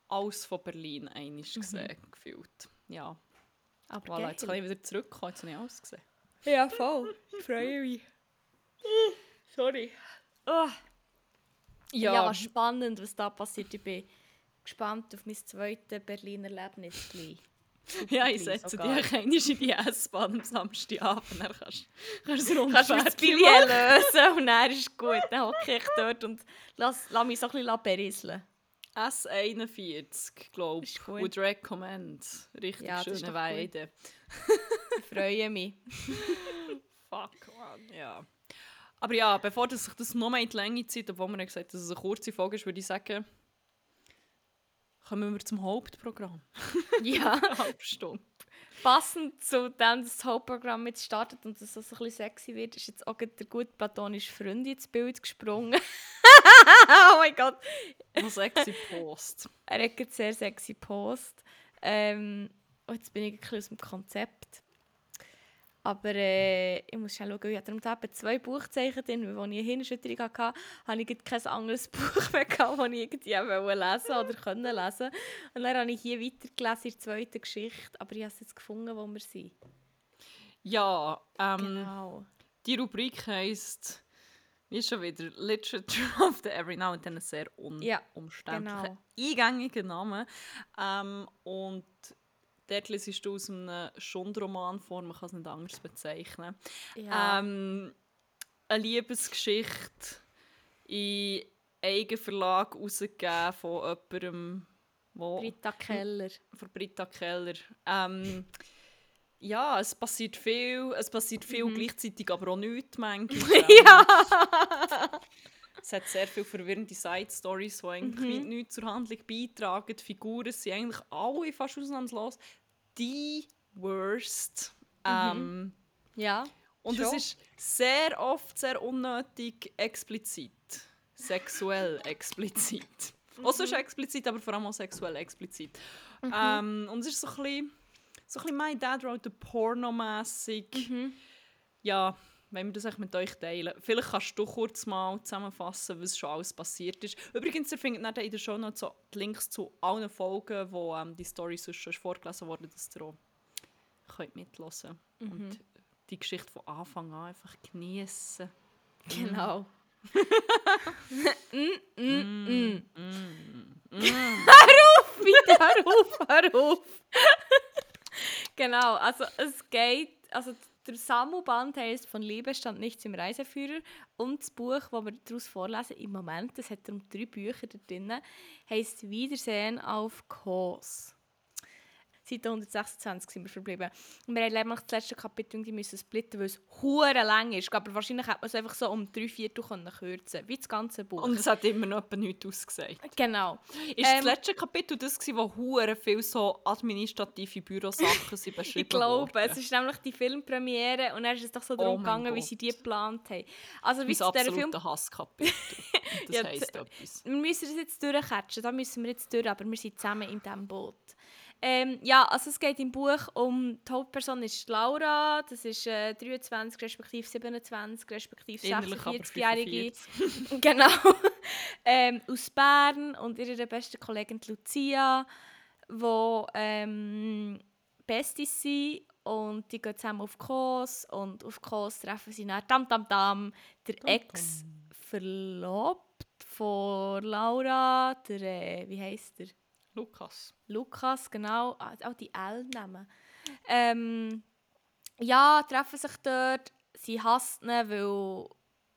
alles von Berlin einiges mhm. gesehen, gefühlt. Ja. Aber voilà, jetzt kann ich wieder zurückkommen, jetzt habe ich alles gesehen. Ja, voll. Ich freue mich. [LAUGHS] Sorry. Oh. Ja. ja, spannend, was da passiert. Ich bin gespannt auf mein zweites Berliner Erlebnis [LAUGHS] ja, ich setze dich einmal in die S-Bahn am Samstagabend, dann kannst, kannst du kannst du das Billett lösen und dann ist [LAUGHS] gut. Dann hocke ich dort und lass, lass mich so ein bisschen berieseln. S41, glaube ich. Would recommend. Richtig ja, schöne Weide. freue mich. [LAUGHS] Fuck, man, ja. Aber ja, bevor das sich das noch mehr in die Länge zieht, obwohl man gesagt hat, dass es eine kurze Folge ist, würde ich sagen, kommen wir zum Hauptprogramm. [LAUGHS] ja. Halb Stunde. Passend zu dem, dass das Hauptprogramm jetzt startet und dass es so ein bisschen sexy wird, ist jetzt auch der gut platonische Freund ins Bild gesprungen. [LAUGHS] oh mein Gott. Ein sexy Post. er hat einen sehr sexy Post. Ähm, oh, jetzt bin ich ein bisschen aus dem Konzept. Aber äh, ich muss schnell schauen, ich hatte darum zwei Buchzeichen drin, weil ich eine Hirnschütterung hatte, hatte ich kein anderes [LAUGHS] Buch mehr, gehabt, das ich irgendwie lesen oder können lesen Und dann habe ich hier weitergelesen in der zweiten Geschichte, aber ich habe es jetzt gefunden, wo wir sind. Ja, ähm, Genau. die Rubrik heisst, wie schon wieder, Literature [LAUGHS] of the Every Now and Then, ein sehr Ja, unumständlicher, genau. eingängiger Name. Ähm, und dort liest du aus einem Schundroman vor, man kann es nicht anders bezeichnen. Ja. Ähm, eine Liebesgeschichte in Eigenverlag rausgegeben von jemandem, wo, Britta Keller. von Britta Keller. Ähm, ja, es passiert viel, es passiert viel gleichzeitig, aber auch nichts manchmal. [LAUGHS] Ja! Es hat sehr viele verwirrende Side-Stories, die eigentlich nichts zur Handlung beitragen. Die Figuren sind eigentlich alle fast ausnahmslos die worst. Ähm, Ja. und Schon. es ist sehr oft sehr unnötig explizit. Sexuell [LAUGHS] explizit. Auch sonst explizit, aber vor allem auch sexuell explizit. Ähm, und es ist so ein bisschen, so ein bisschen «My Dad Wrote a Porno»-mässig. Ja, wenn wir das echt mit euch teilen. Vielleicht kannst du kurz mal zusammenfassen, was schon alles passiert ist. Übrigens, ihr findet dann in der Show noch so die Links zu allen Folgen, wo ähm, die Story sonst schon vorgelesen wurde, dass ihr auch könnt mithören und die Geschichte von Anfang an einfach genießen. [LAUGHS] Genau. mm, mm, mm. Mm. [LAUGHS] Hör auf, bitte, hör auf, hör auf. [LAUGHS] genau, also es geht, also der Sammelband heisst «Von Liebe stand nichts im Reiseführer» und das Buch, das wir daraus vorlesen, im Moment, es hat darum drei Bücher drin, heisst «Wiedersehen auf Kos». Seite 126 sind wir verblieben. Und wir haben das letzte Kapitel irgendwie müssen splitten, weil es hure lang ist. Aber wahrscheinlich hätte man es einfach so um drei Viertel können kürzen wie das ganze Buch. Und es hat immer noch etwa nichts ausgesagt. genau. Ist das Ähm, letzte Kapitel das, gewesen, wo hure viel so administrative Bürosachen sind [LAUGHS] beschrieben Ich glaube, worden? es ist nämlich die Filmpremiere und dann ist es doch so Oh darum mein gegangen, wie Gott. sie die geplant haben. Also wie Mein dieser Film... Hasskapitel. [LAUGHS] Das Ja, heisst etwas. Wir müssen das jetzt durchcatchen, da müssen wir jetzt durch, aber wir sind zusammen in diesem Boot. Ähm, ja, also es geht im Buch um, die Hauptperson ist Laura, das ist äh, 23 respektive 27 respektive Innerlich aber 46-Jährige. 45. [LAUGHS] genau. ähm, aus Bern und ihre beste Kollegin Lucia, die ähm, Besties sind und die gehen zusammen auf Kos und auf Kos treffen sie dann Tam Tam Tam, der Ex verlobt von Laura, der, äh, wie heißt der? Lukas. Lukas, genau, Ah, auch die L nehmen. Ähm, ja, treffen sich dort. Sie hasst ihn, weil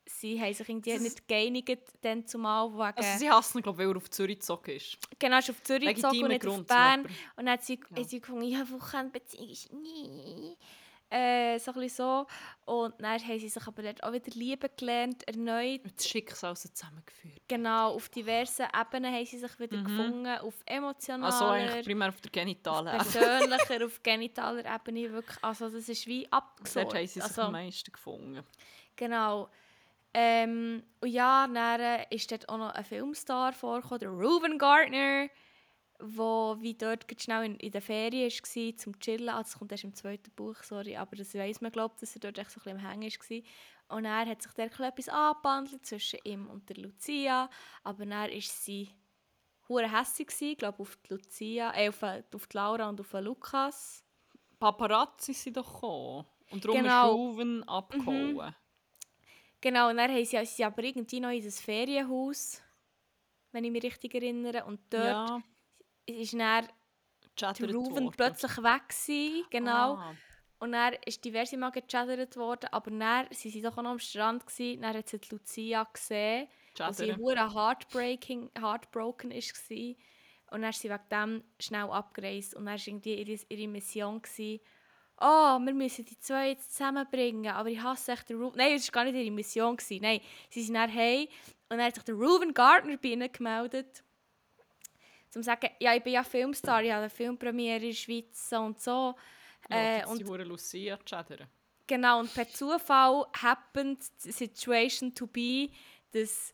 sie haben sich irgendwie Das- nicht geeinigt, dann zumal wegen... Also sie hassen ihn, glaube ich, weil er auf Zürich gezogen ist. genau, ist auf Zürich gezogen und nicht auf Grund, Bern. aber- Und dann hat sie, Ja. sie gefunden, ja, Wochenendbeziehung ist nie. Äh, so ein so. Und dann haben sie sich aber dort auch wieder lieben gelernt, erneut. Das Schicksal zusammengeführt. Genau, auf diversen Ebenen haben sie sich wieder gefunden, auf emotionaler, Also eigentlich primär auf der genitalen Ebene. persönlicher, auf genitaler Ebene. Wirklich, also das ist wie Dort abgesorgt. haben sie sich also, am meisten gefunden. Genau. Ähm, und ja, dann ist dort auch noch ein Filmstar vorgekommen, der Reuben Gardner, wo wie dort schnell in, in der Ferien war, zum Chillen. Ah, das kommt erst im zweiten Buch, sorry, aber das weiss man, glaubt, dass er dort echt so ein bisschen am Hängen war. Und er hat sich bisschen etwas angebandelt zwischen ihm und der Lucia, aber dann ist sie hure hässig gsi, glaube auf die Lucia, äh, auf, äh, auf die Laura und auf den Lukas. Paparazzi sind doch gekommen. Und darum Genau. ist Ruven abgehauen. Genau, und dann haben sie, sie aber irgendwie noch in das Ferienhaus, wenn ich mich richtig erinnere. Und dort Ja, ist dann der Ruven plötzlich weg gewesen, genau. Ah, Und dann ist diverse Mal gechattert worden, aber dann sie doch auch noch am Strand gewesen. Dann hat sie die Lucia gesehen, wo sie hure heartbreaking, heartbroken ist gewesen. Und dann ist sie wegen dem schnell abgereist. Und dann war irgendwie ihre, ihre Mission gewesen, oh, wir müssen die zwei jetzt zusammenbringen, aber ich hasse echt den Ruben. Nein, das war gar nicht ihre Mission. Gewesen. Nein, sie sind dann hey und dann hat sich der Ruben Gardner bei ihnen gemeldet, um zu sagen, ja, ich bin ja Filmstar, ich habe eine Filmpremiere in der Schweiz so und so. Äh, und und sie Lucia chattern. Genau, und per Zufall happened the situation to be, dass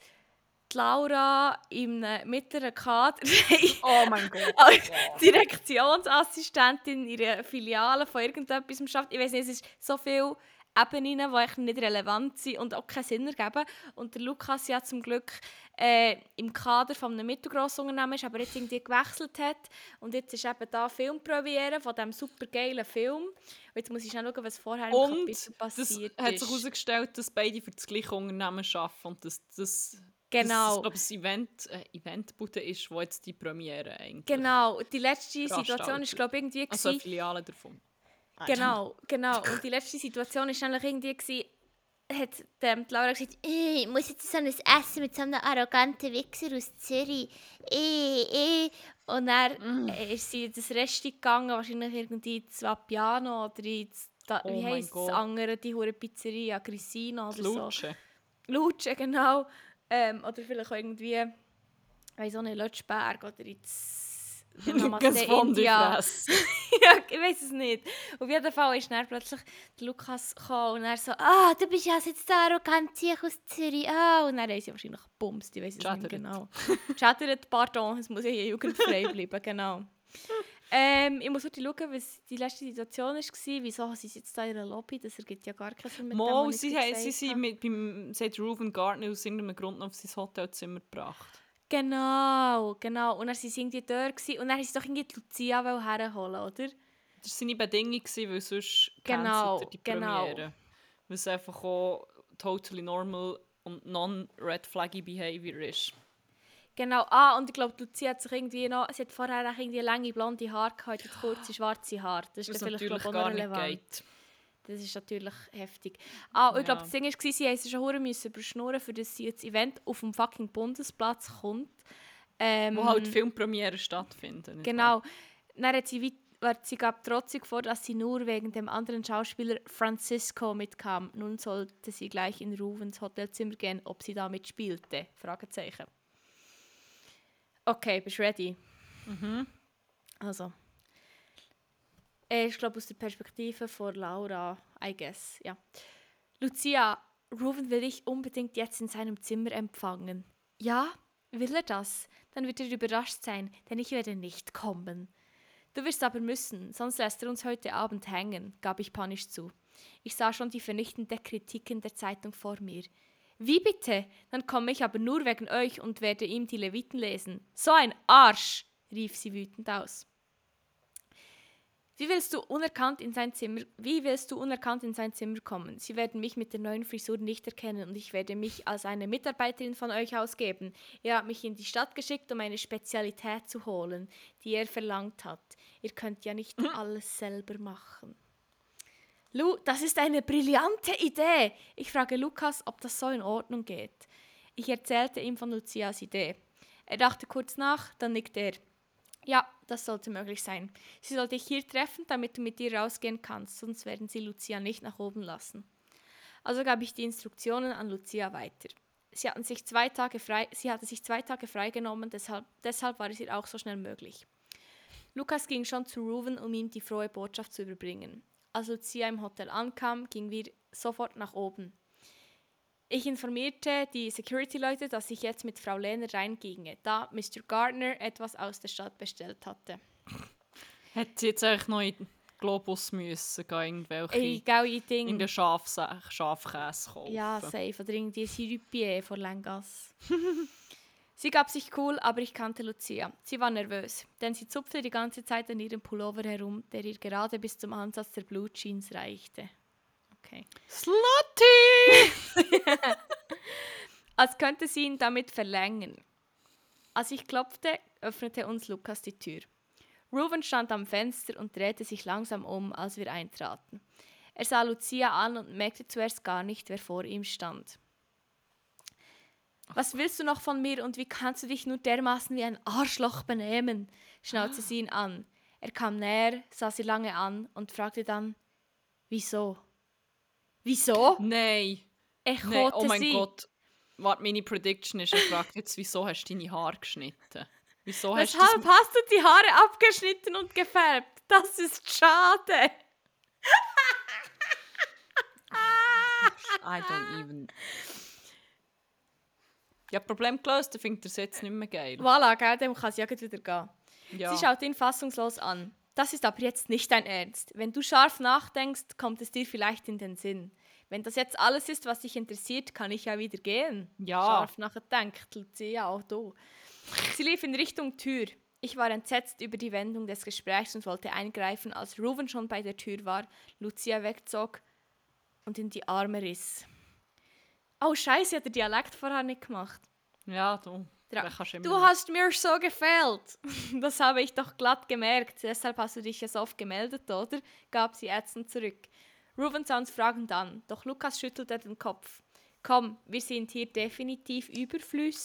die Laura im mittleren Kader [LAUGHS] Oh mein [LAUGHS] Gott. als Direktionsassistentin in ihrer Filiale von irgendetwas schafft. Ich weiß nicht, es ist so viel Ebenen, die eigentlich nicht relevant sind und auch keinen Sinn ergeben. Und der Lukas ja zum Glück äh, im Kader von einem Unternehmen ist, aber jetzt irgendwie gewechselt hat. Und jetzt ist eben da Filmpremiere von diesem super geilen Film. Und jetzt muss ich schnell schauen, was vorher im Und Kapitel das passiert hat ist. sich herausgestellt, dass beide für das gleiche Unternehmen arbeiten und dass das, Genau. das, glaub, das Event, äh, Eventbude ist, wo jetzt die Premiere eigentlich Genau, die letzte Situation ist glaube ich irgendwie Also eine Filiale davon. Genau, genau. Und die letzte Situation war nämlich irgendwie, gewesen, hat ähm, die Laura gesagt, «Äh, Ich muss jetzt so ein Essen mit so einem arroganten Wichser aus Zürich. Äh, äh. und dann äh, ist sie in das Resti gegangen, wahrscheinlich irgendwie ins Vapiano oder ins, da, Oh wie heisst das andere, die hure Pizzeria, Grissino oder so. Lutschen. Lutschen, genau. Ähm, oder vielleicht auch irgendwie, weiss auch nicht, Lötschberg oder ins Namaste India. [LAUGHS] Ja, ich weiß es nicht. Auf jeden Fall ist dann plötzlich der Lukas gekommen und er so, Ah, du bist ja jetzt der arrogante Sieg aus Zürich. Ah, und dann haben sie wahrscheinlich gebumst, ich weiß es nicht genau. Chattert, pardon, es muss ja hier jugendfrei [LAUGHS] bleiben, genau. Ähm, ich muss heute schauen, was die letzte Situation war. Wieso sind sie jetzt da in der Lobby? Das ergibt ja gar keinen Sinn mit dem, Mo, ich sie, gesagt sie sind mit, beim, sie hat Reuven Gardner aus irgendeinem Grund noch auf sein Hotelzimmer gebracht. Genau, genau. Und dann waren sie irgendwie dort gewesen, und dann haben sie doch irgendwie die Lucia herholen, oder? Das war seine Bedingung, weil sonst Genau, die genau. Premiere. Weil es einfach auch totally normal und non-red flaggy behavior ist. Genau, ah, und ich glaube, Lucia hat sich irgendwie noch, sie hat vorher auch irgendwie lange blonde Haare gehabt, jetzt kurze schwarze Haare. Das ist Was vielleicht natürlich glaub, auch relevant. geht. Das ist natürlich heftig. Ah, ich glaube, Ja. das Ding war, sie mussten schon hure müssen überschnurren, für das sie das Event auf dem fucking Bundesplatz kommt. Ähm, Wo halt Filmpremiere stattfinden. Genau. Dann hat sie, weit- sie gab trotzig vor, dass sie nur wegen dem anderen Schauspieler Francisco mitkam. Nun sollte sie gleich in Ruvens Hotelzimmer gehen, ob sie da mitspielte. Fragezeichen. Okay, bist du ready? Mhm. Also. Äh, Ich glaube aus der Perspektive von Laura, I guess, ja. Lucia, Ruven will ich unbedingt jetzt in seinem Zimmer empfangen. Ja, will er das? Dann wird er überrascht sein, denn ich werde nicht kommen. Du wirst aber müssen, sonst lässt er uns heute Abend hängen, gab ich panisch zu. Ich sah schon die vernichtende Kritik in der Zeitung vor mir. Wie bitte? Dann komme ich aber nur wegen euch und werde ihm die Leviten lesen. So ein Arsch! rief sie wütend aus. Wie willst du unerkannt in sein Zimmer, wie willst du unerkannt in sein Zimmer kommen? Sie werden mich mit der neuen Frisur nicht erkennen und ich werde mich als eine Mitarbeiterin von euch ausgeben. Er hat mich in die Stadt geschickt, um eine Spezialität zu holen, die er verlangt hat. Ihr könnt ja nicht alles selber machen. Lu, das ist eine brillante Idee. Ich frage Lukas, ob das so in Ordnung geht. Ich erzählte ihm von Lucias Idee. Er dachte kurz nach, dann nickte er. Ja, das sollte möglich sein. Sie soll dich hier treffen, damit du mit ihr rausgehen kannst, sonst werden sie Lucia nicht nach oben lassen. Also gab ich die Instruktionen an Lucia weiter. Sie, hatten sich zwei Tage frei, sie hatte sich zwei Tage freigenommen, deshalb, deshalb war es ihr auch so schnell möglich. Lukas ging schon zu Ruven, um ihm die frohe Botschaft zu überbringen. Als Lucia im Hotel ankam, gingen wir sofort nach oben. Ich informierte die Security-Leute, dass ich jetzt mit Frau Lehner reinginge, da Mr. Gardner etwas aus der Stadt bestellt hatte. Hätte sie jetzt eigentlich noch in den Globus müssen, gehen, irgendwelche ich Ding. in den Schafse Schafkäse kaufen. Ja, safe. Oder irgendwie Sirupie von Lengas. [LAUGHS] sie gab sich cool, aber ich kannte Lucia. Sie war nervös, denn sie zupfte die ganze Zeit an ihrem Pullover herum, der ihr gerade bis zum Ansatz der Blue Jeans reichte. Okay. Slutty! [LAUGHS] Als könnte sie ihn damit verlängern. Als ich klopfte, öffnete uns Lukas die Tür. Ruben stand am Fenster und drehte sich langsam um, als wir eintraten. Er sah Lucia an und merkte zuerst gar nicht, wer vor ihm stand. Was willst du noch von mir und wie kannst du dich nur dermaßen wie ein Arschloch benehmen? schnauzte sie ihn an. Er kam näher, sah sie lange an und fragte dann: Wieso? Wieso? Nein. Echote Nein. Oh mein sie. Gott. Warte, meine Prediction ist, ich frage jetzt, wieso hast du deine Haare geschnitten? Wieso hast du Weshalb das... hast du die Haare abgeschnitten und gefärbt? Das ist schade. I don't even... Ja, Problem gelöst, dann findet er es jetzt nicht mehr geil. Voilà, gell, dann kann sie ja wieder gehen. Ja. Sie schaut ihn fassungslos an. Das ist aber jetzt nicht dein Ernst. Wenn du scharf nachdenkst, kommt es dir vielleicht in den Sinn. Wenn das jetzt alles ist, was dich interessiert, kann ich ja wieder gehen. Ja. Scharf nachdenkt Lucia auch du. Sie lief in Richtung Tür. Ich war entsetzt über die Wendung des Gesprächs und wollte eingreifen, als Ruven schon bei der Tür war, Lucia wegzog und in die Arme riss. Oh Scheiße, hat der Dialekt vorher nicht gemacht. ja, du. Du hast mir so gefällt. [LAUGHS] Das habe ich doch glatt gemerkt. Deshalb hast du dich ja so oft gemeldet, oder? gab sie ätzend zurück. Ruben sah uns fragend an, doch Lukas schüttelte den Kopf. Komm, wir sind hier definitiv überflüssig.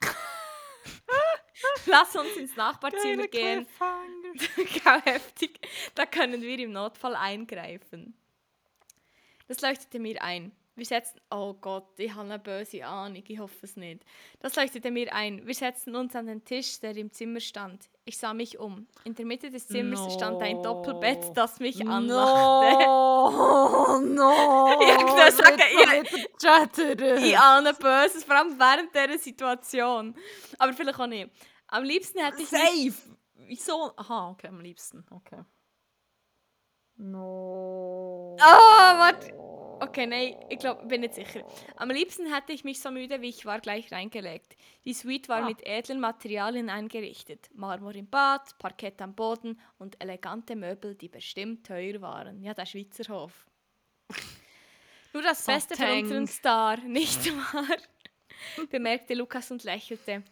[LAUGHS] Lass uns ins Nachbarzimmer gehen. [LAUGHS] Heftig. Da können wir im Notfall eingreifen. Das leuchtete mir ein. Wir setzten. Oh Gott, ich habe eine böse Ahnung, ich hoffe es nicht. Das leuchtete mir ein. Wir setzten uns an den Tisch, der im Zimmer stand. Ich sah mich um. In der Mitte des Zimmers stand ein No. Doppelbett, das mich anlachte. No, [LAUGHS] no. Ich würde sagen, ich-. Ich ahne Böses, vor allem während dieser Situation. Aber vielleicht auch nicht. Am liebsten hätte ich mich Safe. Wieso? Aha, okay, am liebsten. Okay. No. Ah, warte. Okay, nein, ich glaube, bin nicht sicher. Am liebsten hätte ich mich so müde wie ich war gleich reingelegt. Die Suite war Ah. mit edlen Materialien eingerichtet. Marmor im Bad, Parkett am Boden und elegante Möbel, die bestimmt teuer waren. Ja, der Schweizer Hof. [LAUGHS] Nur das Beste für unseren. Star, [LAUGHS] nicht wahr? bemerkte Lukas und lächelte.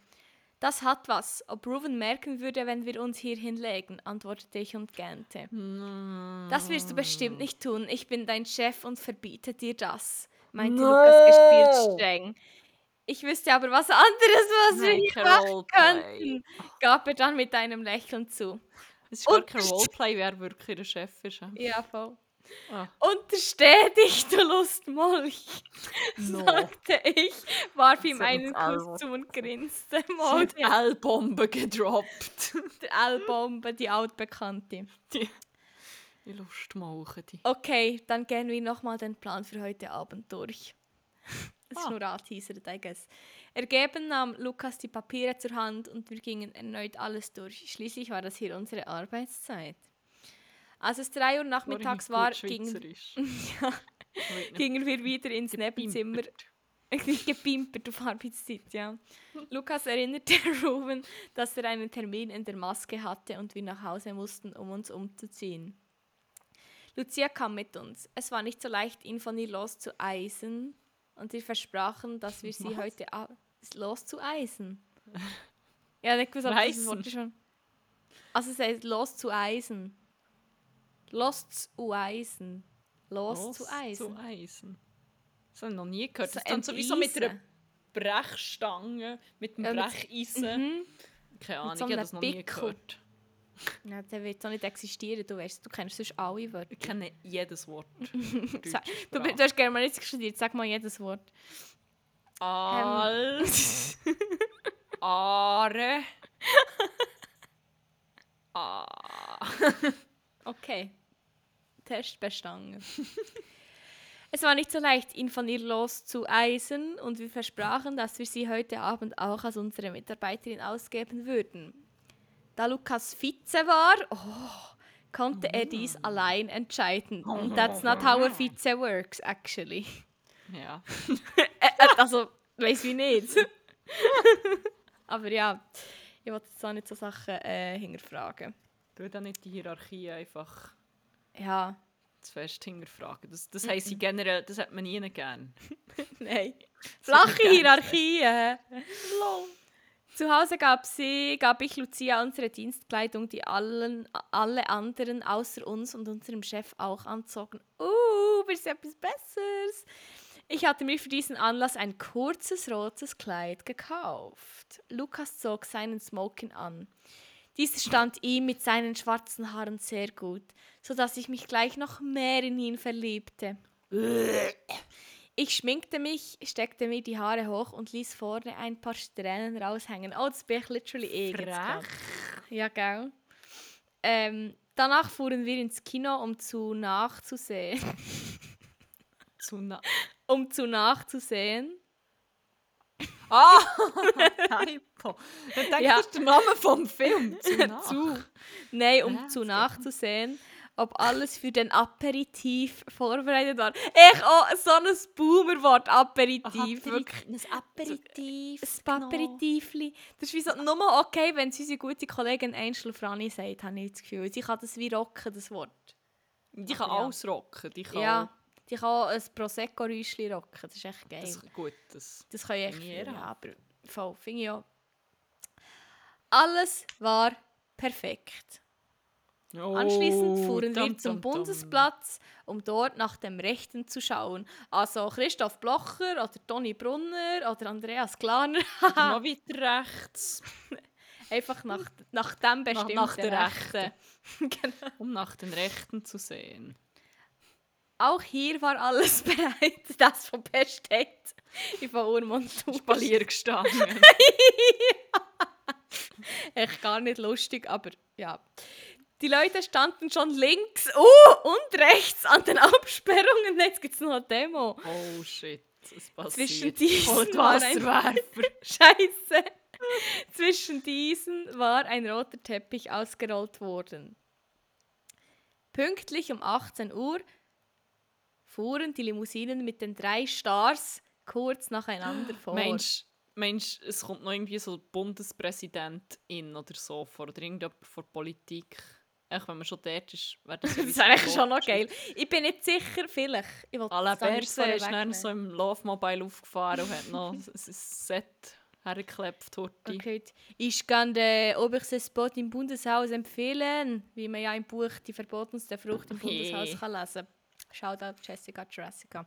Das hat was. Ob Ruven merken würde, wenn wir uns hier hinlegen, antwortete ich und gähnte. Das wirst du bestimmt nicht tun. Ich bin dein Chef und verbiete dir das, meinte No. Lukas gespielt streng. Ich wüsste aber was anderes, was wir Nein, hier kein machen Roleplay. könnten, gab er dann mit einem Lächeln zu. Es ist gar kein Roleplay, wer wirklich der Chef ist. Ja, voll. Ah. Untersteh [LAUGHS] dich, du Lustmolch, No. sagte ich, warf ihm einen Kuss zu und grinste. Die L-Bombe gedroppt. [LAUGHS] der L-Bombe, die altbekannte. die die Lustmauchen, die. Okay, dann gehen wir nochmal den Plan für heute Abend durch. [LAUGHS] Das ist Ah. nur anteasert, I guess. Ergeben nahm Lukas die Papiere zur Hand und wir gingen erneut alles durch. Schließlich war das hier unsere Arbeitszeit. Als es drei Uhr nachmittags war, gingen, [LAUGHS] ja, gingen wir wieder ins Nebenzimmer. Gepimpert [LAUGHS] auf Arbeitszeit, ja. Lukas erinnerte [LAUGHS] Ruben, dass er einen Termin in der Maske hatte und wir nach Hause mussten, um uns umzuziehen. Lucia kam mit uns. Es war nicht so leicht, ihn von ihr loszueisen und wir versprachen, dass wir sie Was? heute loszueisen. ja, nicht gewusst, ob das? Wort schon. Also es heißt loszueisen. Loszueisen. Los zu Loszueisen. Eisen. Das habe ich noch nie gehört. So Das ist dann sowieso mit einer. Brechstange, mit einem Ja, Brecheisen. Mhm. Keine Ahnung, so ich habe das noch nie Pickel. gehört. Ja, der wird so nicht existieren, du weißt, du kennst sonst alle Wörter. Ich kenne jedes Wort. [LAUGHS] Sag- Du, du hast Germanistik studiert, sag mal jedes Wort. Al. Are. Ah. Okay. Test bestanden. [LAUGHS] es war nicht so leicht, ihn von ihr loszueisen und wir versprachen, dass wir sie heute Abend auch als unsere Mitarbeiterin ausgeben würden. Da Lukas Vize war, oh, konnte er dies allein entscheiden. And that's not how a Vize works, actually. Ja. [LAUGHS] Also, weiß wie nicht. [LAUGHS] Aber ja, ich wollte jetzt auch nicht so Sachen äh, hinterfragen. Du dann nicht die Hierarchie einfach Ja, zu fest hinterfragen. Das, das heisst sie generell, das hat man nie gern. [LAUGHS] nein. Flache Hierarchien. Zu Hause gab, sie, gab ich Lucia unsere Dienstkleidung, die allen, alle anderen außer uns und unserem Chef auch anzogen. Uh, ist etwas Besseres. Ich hatte mir für diesen Anlass ein kurzes rotes Kleid gekauft. Lukas zog seinen Smoking an. Dieser stand ihm mit seinen schwarzen Haaren sehr gut, sodass ich mich gleich noch mehr in ihn verliebte. Ich schminkte mich, steckte mir die Haare hoch und ließ vorne ein paar Strähnen raushängen. Oh, das bin ich literally eh. Ja, gell? Ähm, danach fuhren wir ins Kino, um zu nachzusehen. [LAUGHS] Zu na um zu nachzusehen. Ah, [LAUGHS] Ich denke, Ja. das ist der Name vom Film. Zu. [LAUGHS] Nein, um Ja, zu das nachzusehen, ob alles für den Aperitif vorbereitet war. Ich auch so ein Boomer-Wort, Aperitif. wirklich. Ein Aperitif. Ein Aperitifli. Das ist wie so, nur okay, wenn es unsere gute Kollegin Angel Franny sagt, habe ich das Gefühl. Sie kann das wie rocken, das Wort. Die kann ja. alles rocken. Die kann Ja, die kann auch ein Prosecco-Räuschchen rocken. Das ist echt geil. Das Das, ist gut. Das. kann ich echt ja, aber voll, finde ich auch. Alles war perfekt. Anschließend fuhren wir Oh, dum, zum dum. Bundesplatz, um dort nach dem Rechten zu schauen. Also Christoph Blocher oder Toni Brunner oder Andreas Glaner. Noch [LAUGHS] weiter rechts, Einfach nach, nach dem bestimmten nach der Rechten. [LAUGHS] genau. um nach den Rechten zu sehen. Auch hier war alles [LAUGHS] bereit, das von besteht. Ich war Urmund Spalier gestanden. [LAUGHS] Echt gar nicht lustig, aber ja. Die Leute standen schon links uh, und rechts an den Absperrungen. Jetzt gibt es noch eine Demo. oh shit, es passiert. Zwischen diesen ein- Wasserwerfer. [LAUGHS] Scheiße. Zwischen diesen war ein roter Teppich ausgerollt worden. Pünktlich um 18 Uhr fuhren die Limousinen mit den drei Stars kurz nacheinander [GASPS] vor. Meinst meinst du, es kommt noch irgendwie so Bundespräsidentin oder so vor oder irgendjemand von der Politik? Echt, wenn man schon dort ist, wäre das [LAUGHS] das wäre eigentlich schon noch geil. Ich bin nicht sicher, vielleicht. Ich Alain Berset ist dann so im Love Mobile aufgefahren und hat noch ein Set hergeklebt. Horti. Okay. Ich kann den obersten Spot im Bundeshaus empfehlen, wie man ja im Buch Die verbotenste Frucht im [LAUGHS] Hey. Bundeshaus kann lesen Shoutout Jessica Jurassica.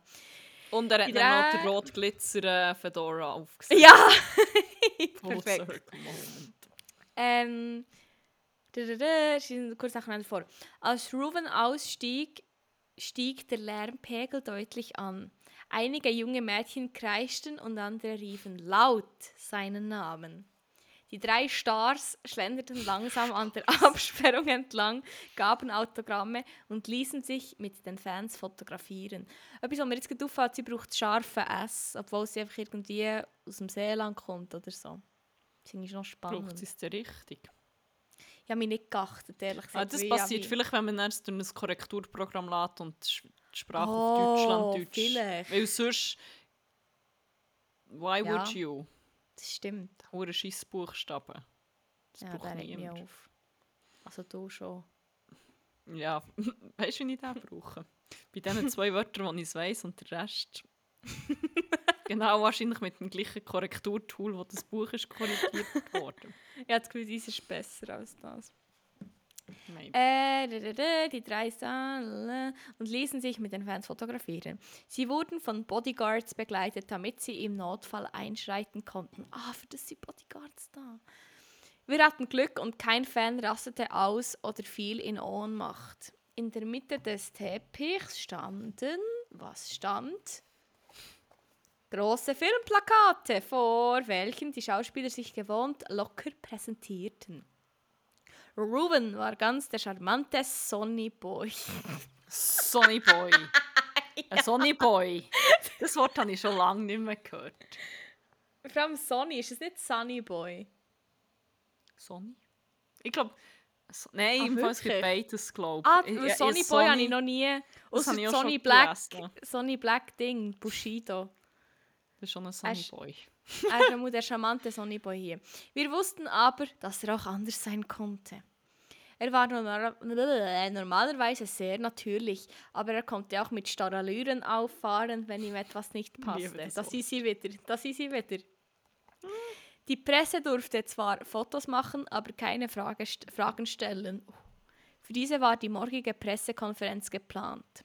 Und er hat Die dann noch drei- den rot glitzer Fedora aufgesetzt. Ja! [LAUGHS] Perfekt. Ähm, stehen kurz nacheinander vor. Als Ruven ausstieg, stieg der Lärmpegel deutlich an. Einige junge Mädchen kreischten und andere riefen laut seinen Namen. Die drei Stars schlenderten langsam an der [LAUGHS] Absperrung entlang, gaben Autogramme und ließen sich mit den Fans fotografieren. Etwas, was mir jetzt gerade auffällt, sie braucht scharfe S, obwohl sie einfach irgendwie aus dem Seeland kommt oder so. Das ich noch spannend. Braucht es denn richtig? Ich habe mich nicht geachtet, ehrlich gesagt. Ah, das passiert ich- vielleicht, wenn man erst durch ein Korrekturprogramm lädt und die Sprache Oh, auf Deutschlanddeutsch. vielleicht. Weil sonst. Why Ja. would you? Das stimmt. Hure scheiß Buchstaben. Das Ja, braucht niemand. auf. Also du schon. Ja, [LAUGHS] weißt du, wie ich den brauche? Bei diesen zwei Wörtern, die ich weiss und der Rest. [LAUGHS] genau, wahrscheinlich mit dem gleichen Korrekturtool, wo das Buch ist korrigiert worden. [LAUGHS] Ich habe das Gefühl, dies ist besser als das. Äh, die drei Stars und ließen sich mit den Fans fotografieren. Sie wurden von Bodyguards begleitet, damit sie im Notfall einschreiten konnten. Ah, für das sind Bodyguards da. Wir hatten Glück und kein Fan rastete aus oder fiel in Ohnmacht. In der Mitte des Teppichs standen, was stand? Große Filmplakate, vor welchen die Schauspieler sich gewohnt locker präsentierten. Ruben war ganz der charmante Sonny Boy. [LAUGHS] Sonny Boy. [LAUGHS] Ein Sonny Boy. Das Wort habe ich schon lange nicht mehr gehört. Vor allem Sonny, ist es nicht Sunny Boy? Sonny? Ich glaube. So, nein, Ah, im Fall es gibt beides, glaube Ah, ich. Ja, Sonny ja, Boy habe ich noch nie. Das habe Ausser ich auch Sonny Black. Sonny Black Ding, Bushido. Das ist schon ein Sonny Boy. [LAUGHS] er ist einmal der charmante Sonny Boy hier. Wir wussten aber, dass er auch anders sein konnte. Er war normal- normalerweise sehr natürlich, aber er konnte auch mit Starallüren auffahren, wenn ihm etwas nicht passte. das ist sie wieder. Das ist sie wieder. Die Presse durfte zwar Fotos machen, aber keine Frage, Fragen stellen. Für diese war die morgige Pressekonferenz geplant.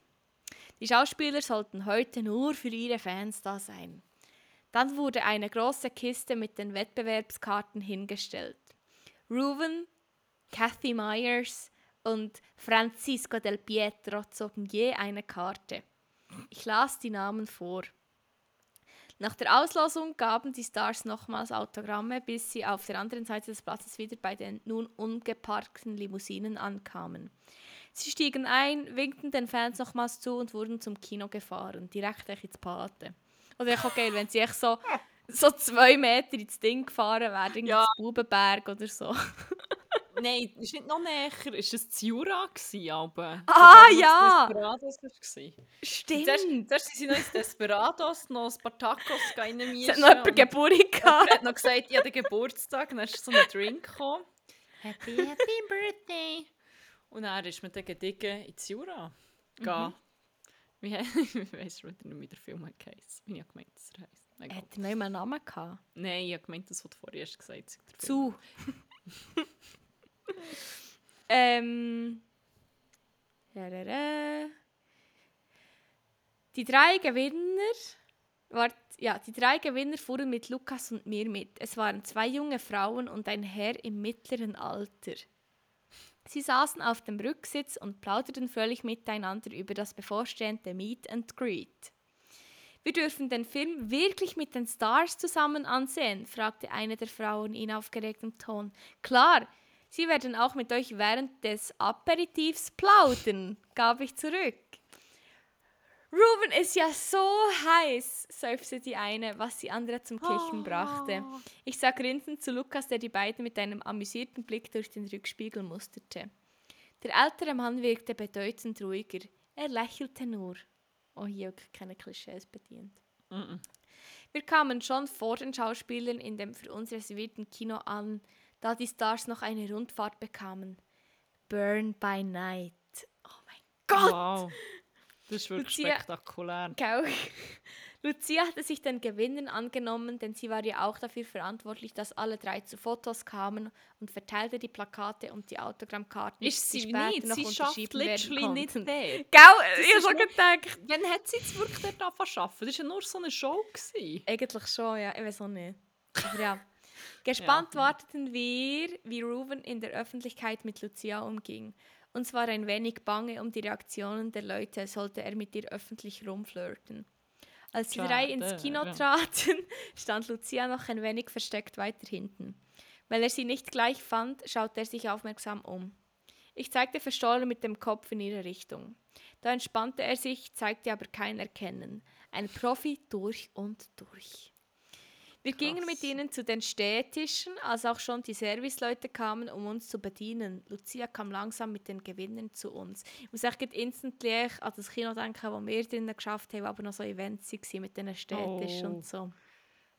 Die Schauspieler sollten heute nur für ihre Fans da sein. Dann wurde eine große Kiste mit den Wettbewerbskarten hingestellt. Ruven, Kathy Myers und Francisco del Pietro zogen je eine Karte. Ich las die Namen vor. Nach der Auslosung gaben die Stars nochmals Autogramme, bis sie auf der anderen Seite des Platzes wieder bei den nun ungeparkten Limousinen ankamen. Sie stiegen ein, winkten den Fans nochmals zu und wurden zum Kino gefahren, direkt ins Pate. Oder echt auch geil, wenn sie echt so so zwei Meter ins Ding gefahren werden, Ja. ja. Bubenberg oder so. [LAUGHS] Nein, es ist nicht noch näher. Es war das Jura, gewesen, aber. Ah, ja. Desperados war. Stimmt. Zuerst, zuerst sind sie noch ins Desperados, noch ein paar Tacos Es reinmischen. hat noch jemand Geburt Er gehabt. hat noch gesagt, ich habe den Geburtstag, dann ist so ein Drink gekommen. Happy, happy birthday. Und dann ist man dann gediegen ins Jura. Gehen. Wie [LAUGHS] ich weiss wieder nicht, wie der Film heisst. Wie ich gemeint, dass er heisst. Egal. Hat er noch einen Namen gehabt? Nein, ich habe gemeint, das, was du vorher erst gesagt hast. Zu. [LAUGHS] ähm. Die drei Gewinner. Wart, ja, die drei Gewinner fuhren mit Lukas und mir mit. Es waren zwei junge Frauen und ein Herr im mittleren Alter. Sie saßen auf dem Rücksitz und plauderten fröhlich miteinander über das bevorstehende Meet and Greet. Wir dürfen den Film wirklich mit den Stars zusammen ansehen, fragte eine der Frauen in aufgeregtem Ton. Klar, sie werden auch mit euch während des Aperitivs plaudern, gab ich zurück. Ruben ist ja so heiß, seufzte die eine, was die andere zum Kichern brachte. Ich sah grinsend zu Lukas, der die beiden mit einem amüsierten Blick durch den Rückspiegel musterte. Der ältere Mann wirkte bedeutend ruhiger. Er lächelte nur. Oh, hier wirklich keine Klischees bedient. Mhm. Wir kamen schon vor den Schauspielern in dem für uns reservierten Kino an, da die Stars noch eine Rundfahrt bekamen. Burn by Night. Oh mein Gott! Wow. Das ist wirklich Lucia- spektakulär. Gell? [LAUGHS] Lucia hatte sich den Gewinnern angenommen, denn sie war ja auch dafür verantwortlich, dass alle drei zu Fotos kamen und verteilte die Plakate und die Autogrammkarten, Ist sie später nicht? noch Sie schafft literally nicht der. Gell? Das Ich habe nur- gedacht. Wann hat sie jetzt wirklich dort angefangen zu arbeiten? Das war ja nur so eine Show. Gewesen. Eigentlich schon, ja. Ich weiß auch nicht. Aber ja. [LAUGHS] Gespannt warteten wir, wie Ruben in der Öffentlichkeit mit Lucia umging. Uns war ein wenig bange um die Reaktionen der Leute, sollte er mit ihr öffentlich rumflirten. Als die drei ins Kino traten, [LAUGHS] stand Lucia noch ein wenig versteckt weiter hinten. Weil er sie nicht gleich fand, schaute er sich aufmerksam um. Ich zeigte verstohlen mit dem Kopf in ihre Richtung. Da entspannte er sich, zeigte aber kein Erkennen. Ein Profi durch und durch. Wir gingen mit Krass. ihnen zu den Stehtischen, als auch schon die Serviceleute kamen, um uns zu bedienen. Lucia kam langsam mit den Gewinnern zu uns. Ich muss echt instantly an das Kino denken, wo wir drinnen geschafft haben, aber noch so Events waren mit den Städtischen Oh. und so.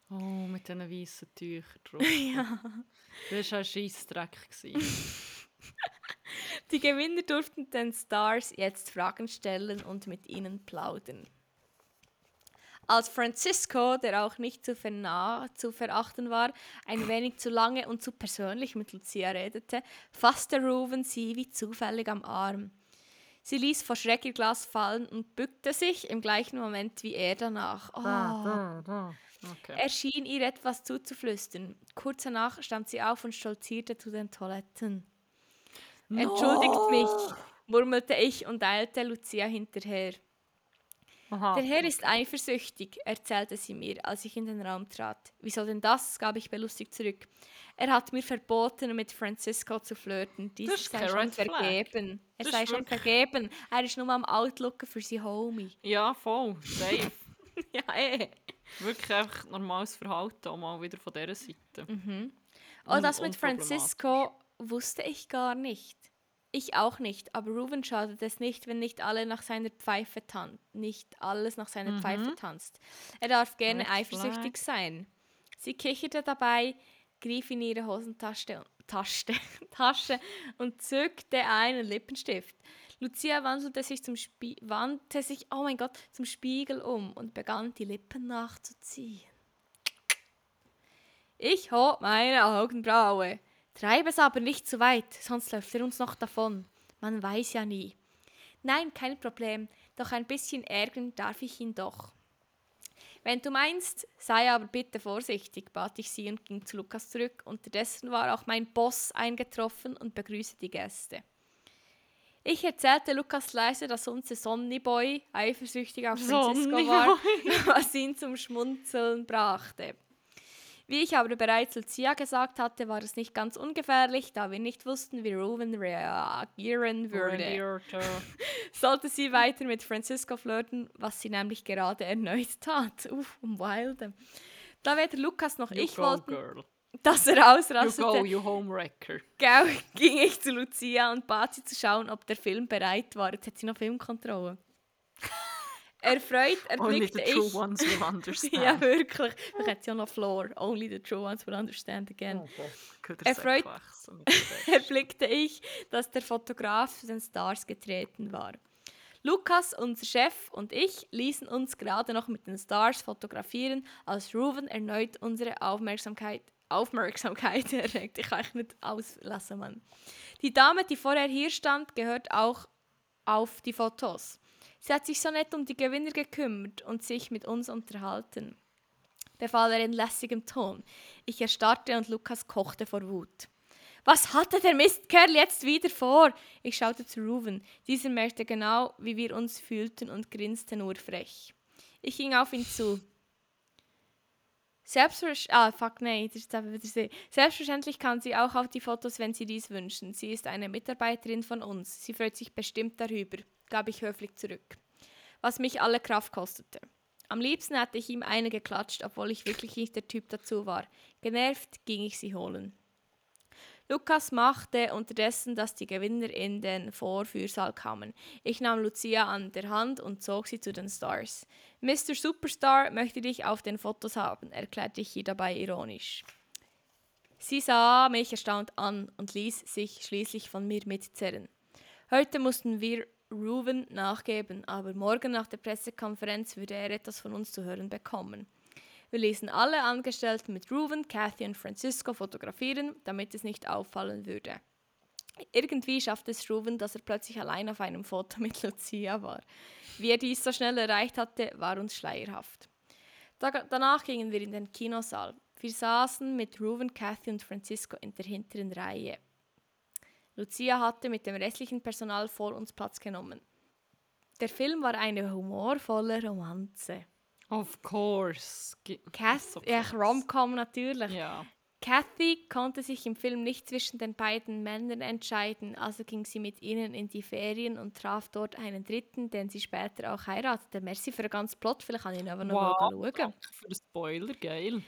Oh, mit diesen weißen Tüchern drauf. [LAUGHS] ja. Das war ein Scheissdreck. [LAUGHS] Die Gewinner durften den Stars jetzt Fragen stellen und mit ihnen plaudern. Als Francisco, der auch nicht zu, zu verachten war, ein [LAUGHS] wenig zu lange und zu persönlich mit Lucia redete, fasste Ruben sie wie zufällig am Arm. Sie ließ vor Schreck ihr Glas fallen und bückte sich im gleichen Moment wie er danach. Oh. Okay. Er schien ihr etwas zuzuflüstern. Kurz danach stand sie auf und stolzierte zu den Toiletten. Entschuldigt mich, murmelte ich und eilte Lucia hinterher. Aha. Der Herr ist eifersüchtig, erzählte sie mir, als ich in den Raum trat. Wieso denn das? gab ich belustigt zurück. Er hat mir verboten, mit Francisco zu flirten. Dies Das ist sei schon vergeben. Es Das sei ist schon vergeben. Er ist nur am Outlooken für sie Homie. Ja, voll. Safe. [LAUGHS] ja, eh. Wirklich einfach normales Verhalten, auch mal wieder von dieser Seite. Oh, das mit Francisco wusste ich gar nicht. Ich auch nicht, aber Ruben schadet es nicht, wenn nicht alle nach seiner Pfeife tanzt. Nicht alles nach seiner Pfeife tanzt. Er darf gerne Red eifersüchtig sein. Sie kicherte dabei, griff in ihre Hosentasche [LAUGHS] Tasche, Tasche und zückte einen Lippenstift. Lucia wandelte sich zum Spie wandte sich, oh mein Gott, zum Spiegel um und begann die Lippen nachzuziehen. Ich hob meine Augenbraue. Treib es aber nicht zu weit, sonst läuft er uns noch davon. Man weiß ja nie. Nein, kein Problem, doch ein bisschen ärgern darf ich ihn doch. Wenn du meinst, sei aber bitte vorsichtig, bat ich sie und ging zu Lukas zurück. Unterdessen war auch mein Boss eingetroffen und begrüßte die Gäste. Ich erzählte Lukas leise, dass unser Sonnyboy eifersüchtig auf Francisco war, [LAUGHS] was ihn zum Schmunzeln brachte. Wie ich aber bereits Lucia gesagt hatte, war es nicht ganz ungefährlich, da wir nicht wussten, wie Ruben reagieren würde. [LAUGHS] Sollte sie weiter mit Francisco flirten, was sie nämlich gerade erneut tat. Uff, um Wilde. Da weder Lukas noch You ich go, wollten, girl. dass er You ausrastete, go, you homewrecker. [LAUGHS] Ging ich zu Lucia und bat sie zu schauen, ob der Film bereit war. Jetzt hat sie noch Filmkontrolle. Erfreut Only erblickte the true ich... ones will [LAUGHS] understand. ja, wirklich. Ich hätte ja noch Floor. Only the true ones will understand again. Köder Erfreut- erblickte ich, dass der Fotograf zu den Stars getreten war. Lukas, unser Chef und ich ließen uns gerade noch mit den Stars fotografieren, als Ruben erneut unsere Aufmerksamkeit, Aufmerksamkeit [LAUGHS] erregt. Ich kann echt nicht auslassen, Mann. Die Dame, die vorher hier stand, gehört auch auf die Fotos. Sie hat sich so nett um die Gewinner gekümmert und sich mit uns unterhalten, befahl er in lässigem Ton. Ich erstarrte und Lukas kochte vor Wut. Was hatte der Mistkerl jetzt wieder vor? Ich schaute zu Ruven. Dieser merkte genau, wie wir uns fühlten und grinste nur frech. Ich ging auf ihn zu. Selbstversch ah, fuck, sie. Selbstverständlich kann sie auch auf die Fotos, wenn sie dies wünschen. Sie ist eine Mitarbeiterin von uns. Sie freut sich bestimmt darüber, gab ich höflich zurück. Was mich alle Kraft kostete. Am liebsten hätte ich ihm eine geklatscht, obwohl ich wirklich nicht der Typ dazu war. Genervt ging ich sie holen. Lukas machte unterdessen, dass die Gewinner in den Vorführsaal kamen. Ich nahm Lucia an der Hand und zog sie zu den Stars. Mr. Superstar möchte dich auf den Fotos haben, erklärte ich ihr dabei ironisch. Sie sah mich erstaunt an und ließ sich schließlich von mir mitzerren. Heute mussten wir Ruben nachgeben, aber morgen nach der Pressekonferenz würde er etwas von uns zu hören bekommen. Wir ließen alle Angestellten mit Ruben, Kathy und Francisco fotografieren, damit es nicht auffallen würde. Irgendwie schaffte es Ruben, dass er plötzlich allein auf einem Foto mit Lucia war. Wie er dies so schnell erreicht hatte, war uns schleierhaft. Da, danach gingen wir in den Kinosaal. Wir saßen mit Ruben, Kathy und Francisco in der hinteren Reihe. Lucia hatte mit dem restlichen Personal vor uns Platz genommen. Der Film war eine humorvolle Romanze. Of course. Gi- Kath, So ja. Rom-Com natürlich. Ja. Kathy konnte sich im Film nicht zwischen den beiden Männern entscheiden, also ging sie mit ihnen in die Ferien und traf dort einen dritten, den sie später auch heiratete. Merci für den ganzen Plot, vielleicht kann ich ihn aber noch Wow, mal schauen. danke für den Spoiler, geil.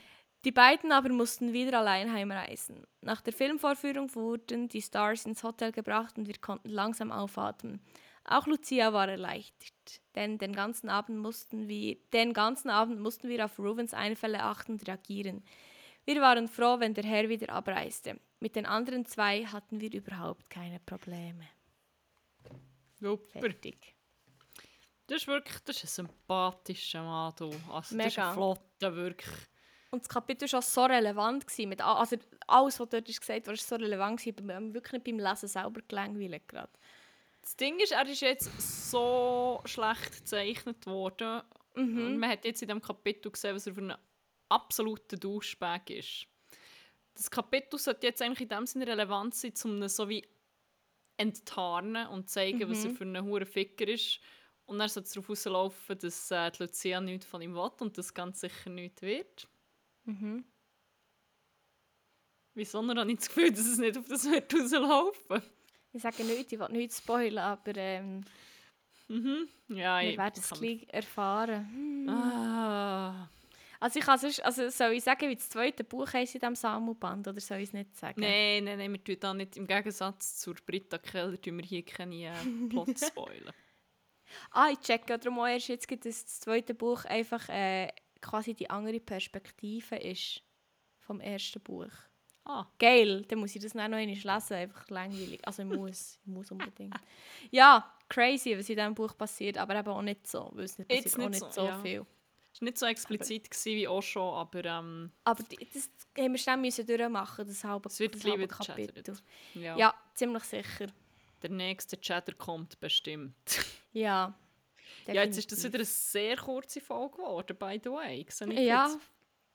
Die beiden aber mussten wieder allein heimreisen. Nach der Filmvorführung wurden die Stars ins Hotel gebracht und wir konnten langsam aufatmen. Auch Lucia war erleichtert, denn den ganzen Abend mussten wir, den ganzen Abend mussten wir auf Rubens Einfälle achten und reagieren. Wir waren froh, wenn der Herr wieder abreiste. Mit den anderen zwei hatten wir überhaupt keine Probleme. Super. Fertig. Das ist wirklich das ist ein sympathischer Mann, du. Also, das ist Mega. ein flotter, wirklich. Und das Kapitel war so relevant. Gewesen, mit, also alles, was dort ist gesagt wurde, war so relevant. Gewesen. Ich wirklich nicht beim Lesen selber gelangweilt gerade. Das Ding ist, er ist jetzt so schlecht gezeichnet worden. Und man hat jetzt in diesem Kapitel gesehen, was er für einen absoluten Duschbag ist. Das Kapitel sollte jetzt eigentlich in dem Sinne relevant sein, um ihn so wie enttarnen und zeigen, was er für einen hohen Ficker ist. Und dann sollte es darauf rauslaufen, dass äh, die Lucia nichts von ihm will und das ganz sicher nichts wird. Wieso habe ich das Gefühl, dass es nicht auf das wird rauslaufen? Ich sage nichts, ich will nichts spoilern, aber ähm, Ja, wir ich werden es gleich erfahren. Ah. Also ich kann sonst, also soll ich sagen, wie das zweite Buch heisst in diesem Sammelband, oder soll ich es nicht sagen? Nein, nein, nein, wir tun da nicht, im Gegensatz zur Britta Keller, tun wir hier keine äh, Plot [LAUGHS] spoilen. Ah, ich checke darum auch erst jetzt, gibt es das zweite Buch einfach äh, quasi die andere Perspektive ist vom ersten Buch. Ah, Geil, dann muss ich das dann noch einmal lesen, einfach langweilig. Also ich muss, [LAUGHS] ich muss unbedingt. Ja, crazy, was in diesem Buch passiert, aber eben auch nicht so, weil es nicht passiert Jetzt auch nicht nicht so, so ja. viel. es war nicht so explizit gewesen wie auch schon, aber ähm, Aber das haben wir schnell müssen durchmachen, das halbe, wird das gleich halbe Kapitel. ja, Ja, ziemlich sicher. der nächste Chatter kommt bestimmt. Ja. Ja, jetzt ist das wieder eine sehr kurze Folge geworden, by the way. Ja, jetzt.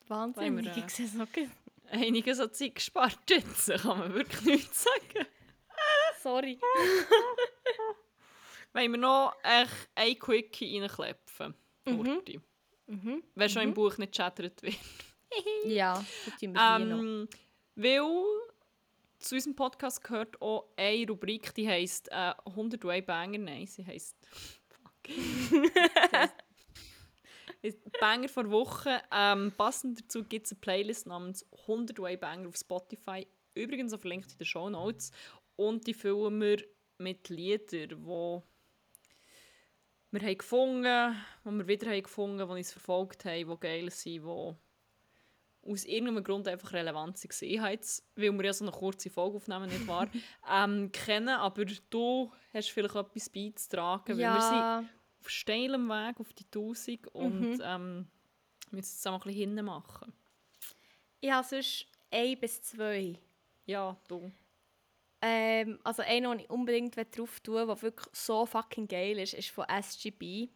Wahnsinn. Wir, äh, Ich sehe so gut. Einiges an Zeit gespart jetzt, kann man wirklich nichts sagen. Sorry. [LAUGHS] Wollen wir noch echt ein Quickie reinklepfen? Kurti. Mhm. Wenn schon im Buch nicht chattert wird. [LAUGHS] Ja, das tun wir noch. Ähm, weil zu unserem Podcast gehört auch eine Rubrik, die heisst äh, 100 Way Banger. Nein, sie heisst. [LAUGHS] Banger vor Woche. Ähm, passend dazu gibt es eine Playlist namens 100 Way Banger auf Spotify. Übrigens auch verlinkt in den Show Notes. Und die füllen wir mit Liedern, die wir haben gefunden, die wir wieder haben gefunden, die uns verfolgt haben, die geil sind, die aus irgendeinem Grund einfach relevant waren. Ich habe jetzt, weil wir ja so eine kurze Folge aufnehmen, nicht wahr, [LAUGHS] ähm, kennen, aber du hast vielleicht etwas beizutragen, weil wir sind Ja, auf steilem Weg auf die 1000 und Mhm. ähm, müssen es auch ein bisschen hinten machen. ich habe sonst ein bis zwei. Ja, du. Ähm, also einer, den ich unbedingt drauf tun der wirklich so fucking geil ist, ist von SGB,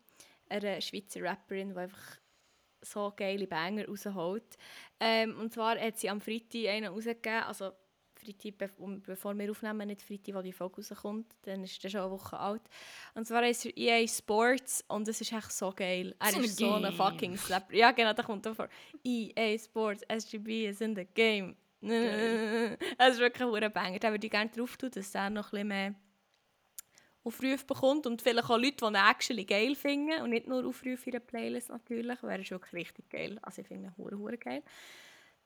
einer Schweizer Rapperin, die einfach so geile Banger rausholt. Ähm, und zwar hat sie am Freitag einen rausgegeben, also Freitag, be bevor wir aufnehmen, nicht Freitag, wo die Folge rauskommt, dann ist der schon eine Woche alt. Und zwar heißt er EA Sports und es ist echt so geil. Er So ist so ein fucking Slapper. Ja genau, da kommt er vor. EA Sports, SGB is in the game. Es [LAUGHS] ist wirklich ein Banger. Da würde ich gerne drauf tun, dass er noch ein bisschen mehr Aufrufe bekommt und vielleicht auch Leute, die ihn actually geil finden und nicht nur Aufrufe in der Playlist natürlich, wäre wirklich richtig geil. Also ich finde ihn hure hure geil.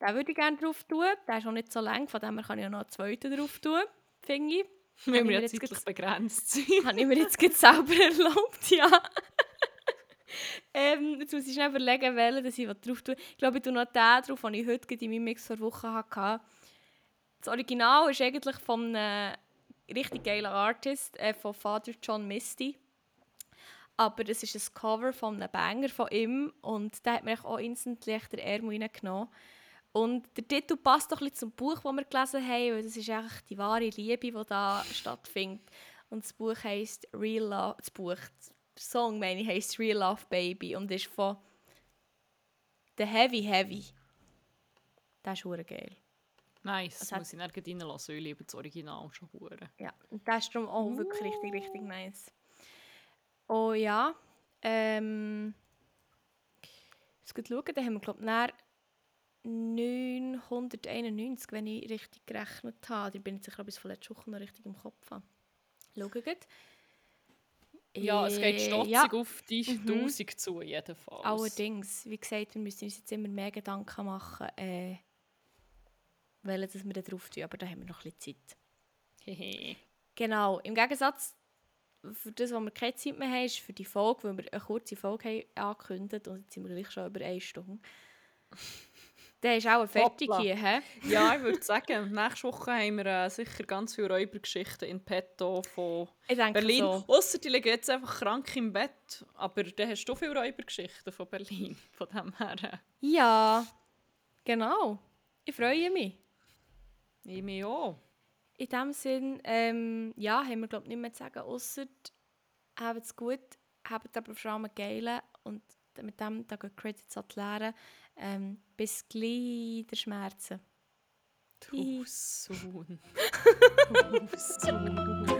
Den würde ich gerne drauf tun. Der ist auch nicht so lang, von dem her kann ich auch noch einen zweiten drauf tun, finde ich. [LAUGHS] Ich wir ja jetzt zeitlich gerade- begrenzt [LAUGHS] sind. Habe ich mir jetzt selber erlaubt, ja. [LAUGHS] ähm, jetzt muss ich schnell überlegen, welchen dass ich drauf tue. Ich glaube, ich tue noch den drauf, den ich heute in meinem Mix vor Wochen hatte. Das Original ist eigentlich von einem richtig geilen Artist, äh, von Father John Misty. Aber das ist ein Cover von einem Banger von ihm und der hat mir auch instantly den Ärmel reingenommen. Und der Titel passt doch ein bisschen zum Buch, das wir gelesen haben, weil das ist eigentlich die wahre Liebe, die da stattfindet. Und das Buch heisst Real Love, das Buch, der Song meine ich, heisst Real Love Baby und ist von The Heavy Heavy. Das ist geil. Nice, das muss ich nicht reinlassen, ich liebe das Original schon hure. Ja, und das ist darum auch wirklich richtig, richtig nice. Oh ja, ähm... Ich muss schauen, da haben wir glaube ich 991, wenn ich richtig gerechnet habe. Ich bin jetzt sicher bis von letzter Woche noch richtig im Kopf habe. Schauen geht. Ja, es geht stotzig Ja, auf die Mhm. 1000 zu, jedenfalls. allerdings. Wie gesagt, wir müssen uns jetzt immer mehr Gedanken machen, äh, welchen dass wir da drauf tun, aber da haben wir noch ein bisschen Zeit. Genau, im Gegensatz für das, was wir keine Zeit mehr haben, ist für die Folge, weil wir eine kurze Folge haben angekündigt und jetzt sind wir gleich schon über eine Stunde. [LAUGHS] Der ist auch fertig Hoppla. hier, hä? ja, ich würde sagen, nächste Woche haben wir äh, sicher ganz viele Räubergeschichten in petto von Berlin. so. Ausser die liegen jetzt einfach krank im Bett. Aber dann hast du viele Räubergeschichten von Berlin. Von dem her. Ja, genau. Ich freue mich. Ich mich auch. In diesem Sinn, ähm, ja, haben wir glaube ich nicht mehr zu sagen, außer habt es gut, habt aber vor allem geilen und mit dem da gehen Credits an die Lehre. Ähm, bis gleich der Schmerzen. Too soon. Too soon.